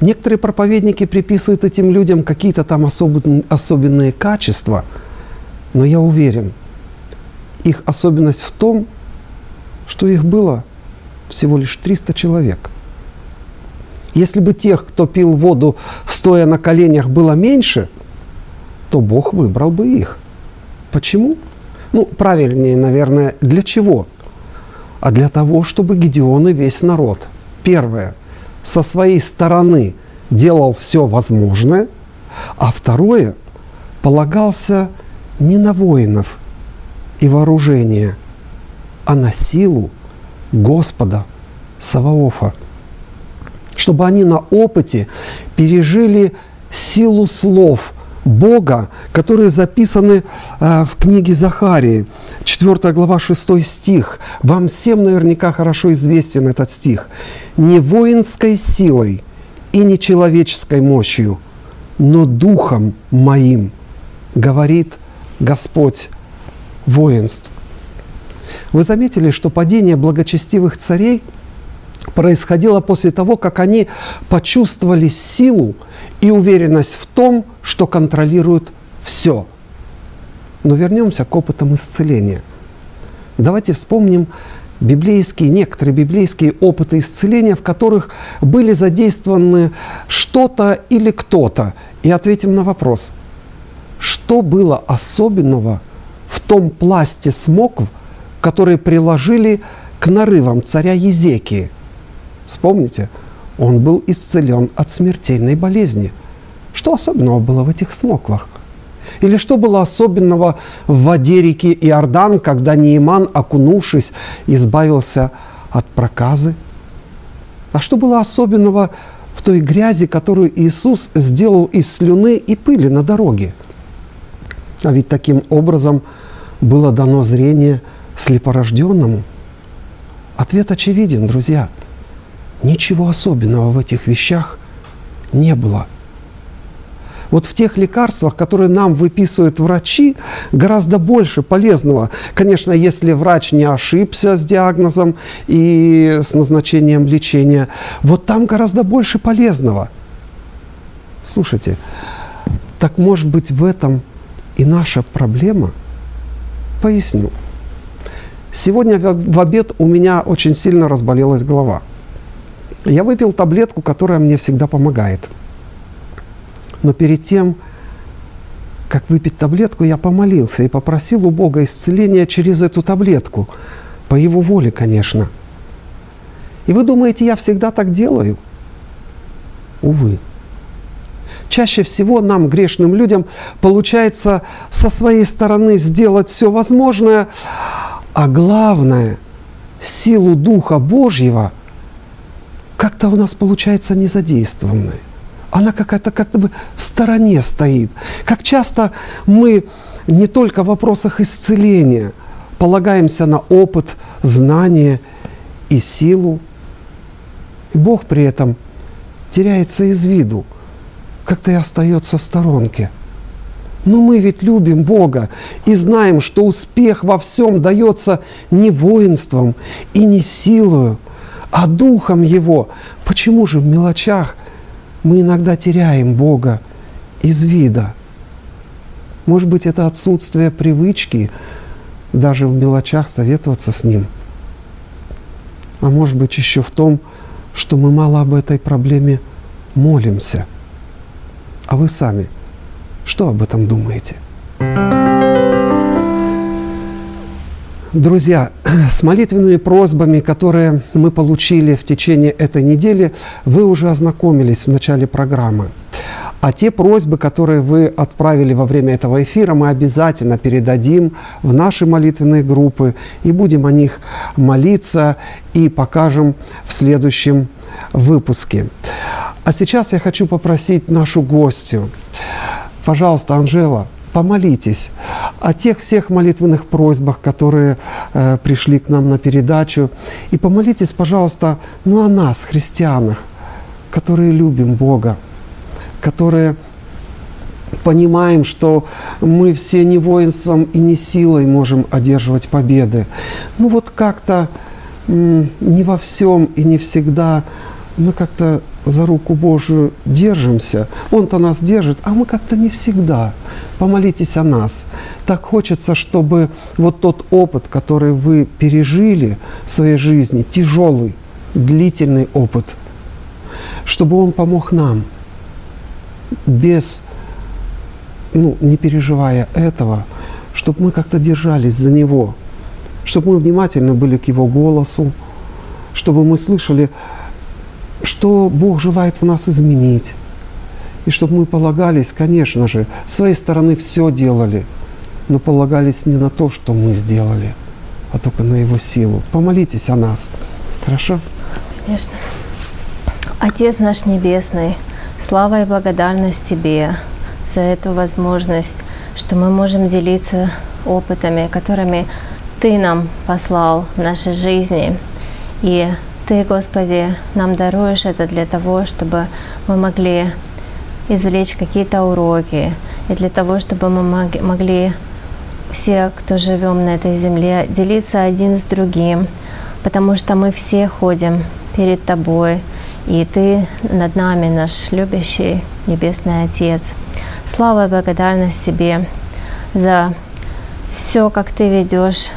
Некоторые проповедники приписывают этим людям какие-то там особенные, особенные качества, но я уверен, их особенность в том, что их было всего лишь 300 человек. Если бы тех, кто пил воду, стоя на коленях, было меньше, то Бог выбрал бы их. Почему? Ну, правильнее, наверное, для чего? А для того, чтобы Гедеон и весь народ, первое, со своей стороны делал все возможное, а второе, полагался не на воинов и вооружение – а на силу Господа Саваофа. чтобы они на опыте пережили силу слов Бога, которые записаны э, в книге Захарии, 4 глава, 6 стих. Вам всем наверняка хорошо известен этот стих. «Не воинской силой и не человеческой мощью, но духом моим, говорит Господь воинств». Вы заметили, что падение благочестивых царей происходило после того, как они почувствовали силу и уверенность в том, что контролируют все. Но вернемся к опытам исцеления. Давайте вспомним библейские, некоторые библейские опыты исцеления, в которых были задействованы что-то или кто-то. И ответим на вопрос, что было особенного в том пласте смокв, которые приложили к нарывам царя Езекии. Вспомните, он был исцелен от смертельной болезни. Что особенного было в этих смоквах? Или что было особенного в воде реки Иордан, когда Неиман, окунувшись, избавился от проказы? А что было особенного в той грязи, которую Иисус сделал из слюны и пыли на дороге? А ведь таким образом было дано зрение – слепорожденному? Ответ очевиден, друзья. Ничего особенного в этих вещах не было. Вот в тех лекарствах, которые нам выписывают врачи, гораздо больше полезного. Конечно, если врач не ошибся с диагнозом и с назначением лечения, вот там гораздо больше полезного. Слушайте, так может быть в этом и наша проблема? Поясню. Сегодня в обед у меня очень сильно разболелась голова. Я выпил таблетку, которая мне всегда помогает. Но перед тем, как выпить таблетку, я помолился и попросил у Бога исцеления через эту таблетку. По Его воле, конечно. И вы думаете, я всегда так делаю? Увы. Чаще всего нам, грешным людям, получается со своей стороны сделать все возможное, а главное, силу Духа Божьего как-то у нас получается не задействованной. Она какая-то как-то бы в стороне стоит. Как часто мы не только в вопросах исцеления полагаемся на опыт, знание и силу. И Бог при этом теряется из виду, как-то и остается в сторонке – но мы ведь любим Бога и знаем, что успех во всем дается не воинством и не силою, а духом Его. Почему же в мелочах мы иногда теряем Бога из вида? Может быть, это отсутствие привычки даже в мелочах советоваться с Ним. А может быть, еще в том, что мы мало об этой проблеме молимся. А вы сами – что об этом думаете? Друзья, с молитвенными просьбами, которые мы получили в течение этой недели, вы уже ознакомились в начале программы. А те просьбы, которые вы отправили во время этого эфира, мы обязательно передадим в наши молитвенные группы и будем о них молиться и покажем в следующем выпуске. А сейчас я хочу попросить нашу гостью Пожалуйста, Анжела, помолитесь о тех всех молитвенных просьбах, которые э, пришли к нам на передачу. И помолитесь, пожалуйста, ну о нас, христианах, которые любим Бога, которые понимаем, что мы все не воинством и не силой можем одерживать победы. Ну вот как-то не во всем и не всегда мы как-то за руку Божию держимся, Он-то нас держит, а мы как-то не всегда. Помолитесь о нас. Так хочется, чтобы вот тот опыт, который вы пережили в своей жизни, тяжелый, длительный опыт, чтобы он помог нам, без, ну, не переживая этого, чтобы мы как-то держались за Него, чтобы мы внимательно были к Его голосу, чтобы мы слышали что Бог желает в нас изменить. И чтобы мы полагались, конечно же, с своей стороны все делали, но полагались не на то, что мы сделали, а только на Его силу. Помолитесь о нас. Хорошо? Конечно. Отец наш Небесный, слава и благодарность Тебе за эту возможность, что мы можем делиться опытами, которыми Ты нам послал в нашей жизни. И Ты, Господи, нам даруешь это для того, чтобы мы могли извлечь какие-то уроки, и для того, чтобы мы могли все, кто живем на этой земле, делиться один с другим, потому что мы все ходим перед Тобой – и Ты над нами, наш любящий Небесный Отец. Слава и благодарность Тебе за все, как Ты ведешь,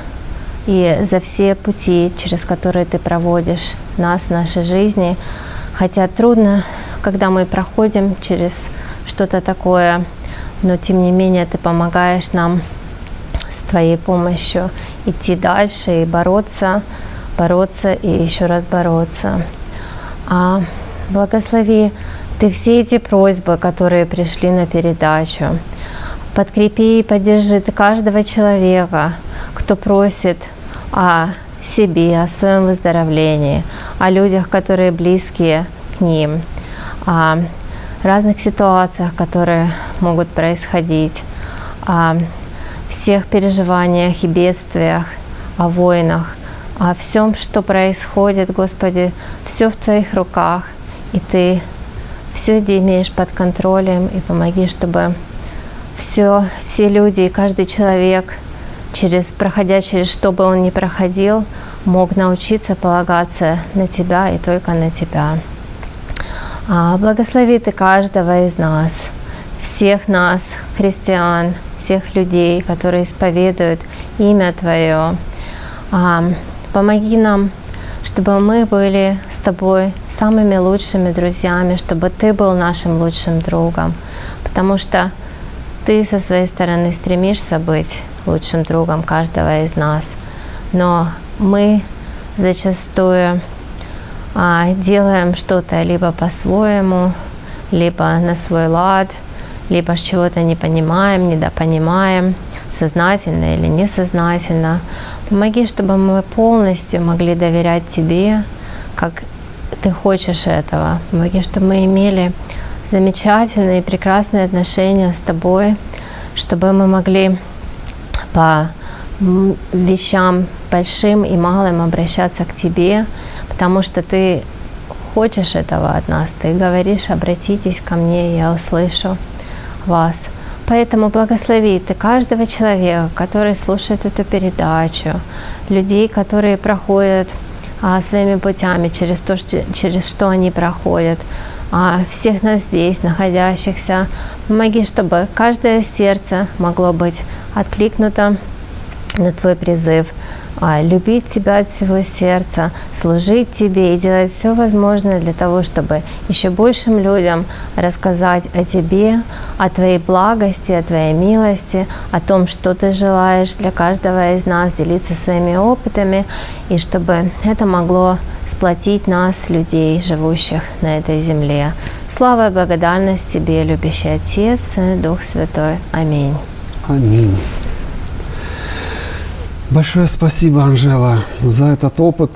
и за все пути, через которые Ты проводишь нас нашей жизни. Хотя трудно, когда мы проходим через что-то такое, но тем не менее Ты помогаешь нам с Твоей помощью идти дальше и бороться, бороться и еще раз бороться. А благослови ты все эти просьбы, которые пришли на передачу. Подкрепи и поддержи каждого человека, кто просит о себе, о своем выздоровлении, о людях, которые близкие к ним, о разных ситуациях, которые могут происходить, о всех переживаниях и бедствиях, о войнах, о всем, что происходит, Господи, все в Твоих руках, и Ты все имеешь под контролем, и помоги, чтобы все, все люди и каждый человек, через, проходя через что бы он ни проходил, мог научиться полагаться на Тебя и только на Тебя. А благослови Ты каждого из нас, всех нас, христиан, всех людей, которые исповедуют имя Твое. А, Помоги нам, чтобы мы были с Тобой самыми лучшими друзьями, чтобы Ты был нашим лучшим другом, потому что Ты со своей стороны стремишься быть лучшим другом каждого из нас, но мы зачастую а, делаем что-то либо по-своему, либо на свой лад, либо чего-то не понимаем, недопонимаем, сознательно или несознательно. Помоги, чтобы мы полностью могли доверять Тебе, как Ты хочешь этого. Помоги, чтобы мы имели замечательные, прекрасные отношения с Тобой, чтобы мы могли по вещам большим и малым обращаться к Тебе, потому что Ты хочешь этого от нас. Ты говоришь, обратитесь ко мне, я услышу вас. Поэтому благослови ты каждого человека, который слушает эту передачу, людей, которые проходят а, своими путями через то, что, через что они проходят, всех нас здесь, находящихся. Помоги, чтобы каждое сердце могло быть откликнуто на Твой призыв – а, любить Тебя от всего сердца, служить Тебе и делать все возможное для того, чтобы еще большим людям рассказать о Тебе, о Твоей благости, о Твоей милости, о том, что Ты желаешь для каждого из нас, делиться своими опытами, и чтобы это могло сплотить нас, людей, живущих на этой земле. Слава и благодарность Тебе, любящий Отец, Дух Святой. Аминь. Аминь. Большое спасибо, Анжела, за этот опыт.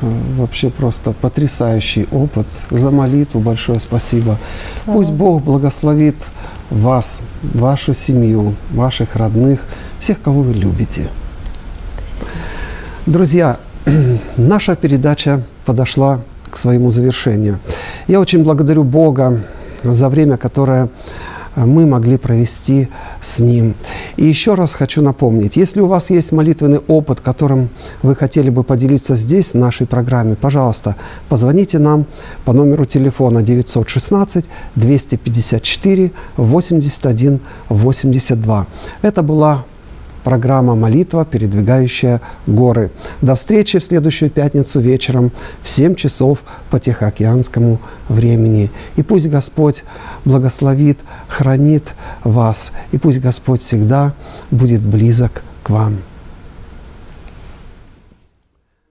Вообще просто потрясающий опыт. За молитву большое спасибо. Слава. Пусть Бог благословит вас, вашу семью, ваших родных, всех, кого вы любите. Спасибо. Друзья, наша передача подошла к своему завершению. Я очень благодарю Бога за время, которое мы могли провести с Ним. И еще раз хочу напомнить, если у вас есть молитвенный опыт, которым вы хотели бы поделиться здесь, в нашей программе, пожалуйста, позвоните нам по номеру телефона 916 254 81 82. Это была программа «Молитва, передвигающая горы». До встречи в следующую пятницу вечером в 7 часов по Тихоокеанскому времени. И пусть Господь благословит, хранит вас, и пусть Господь всегда будет близок к вам.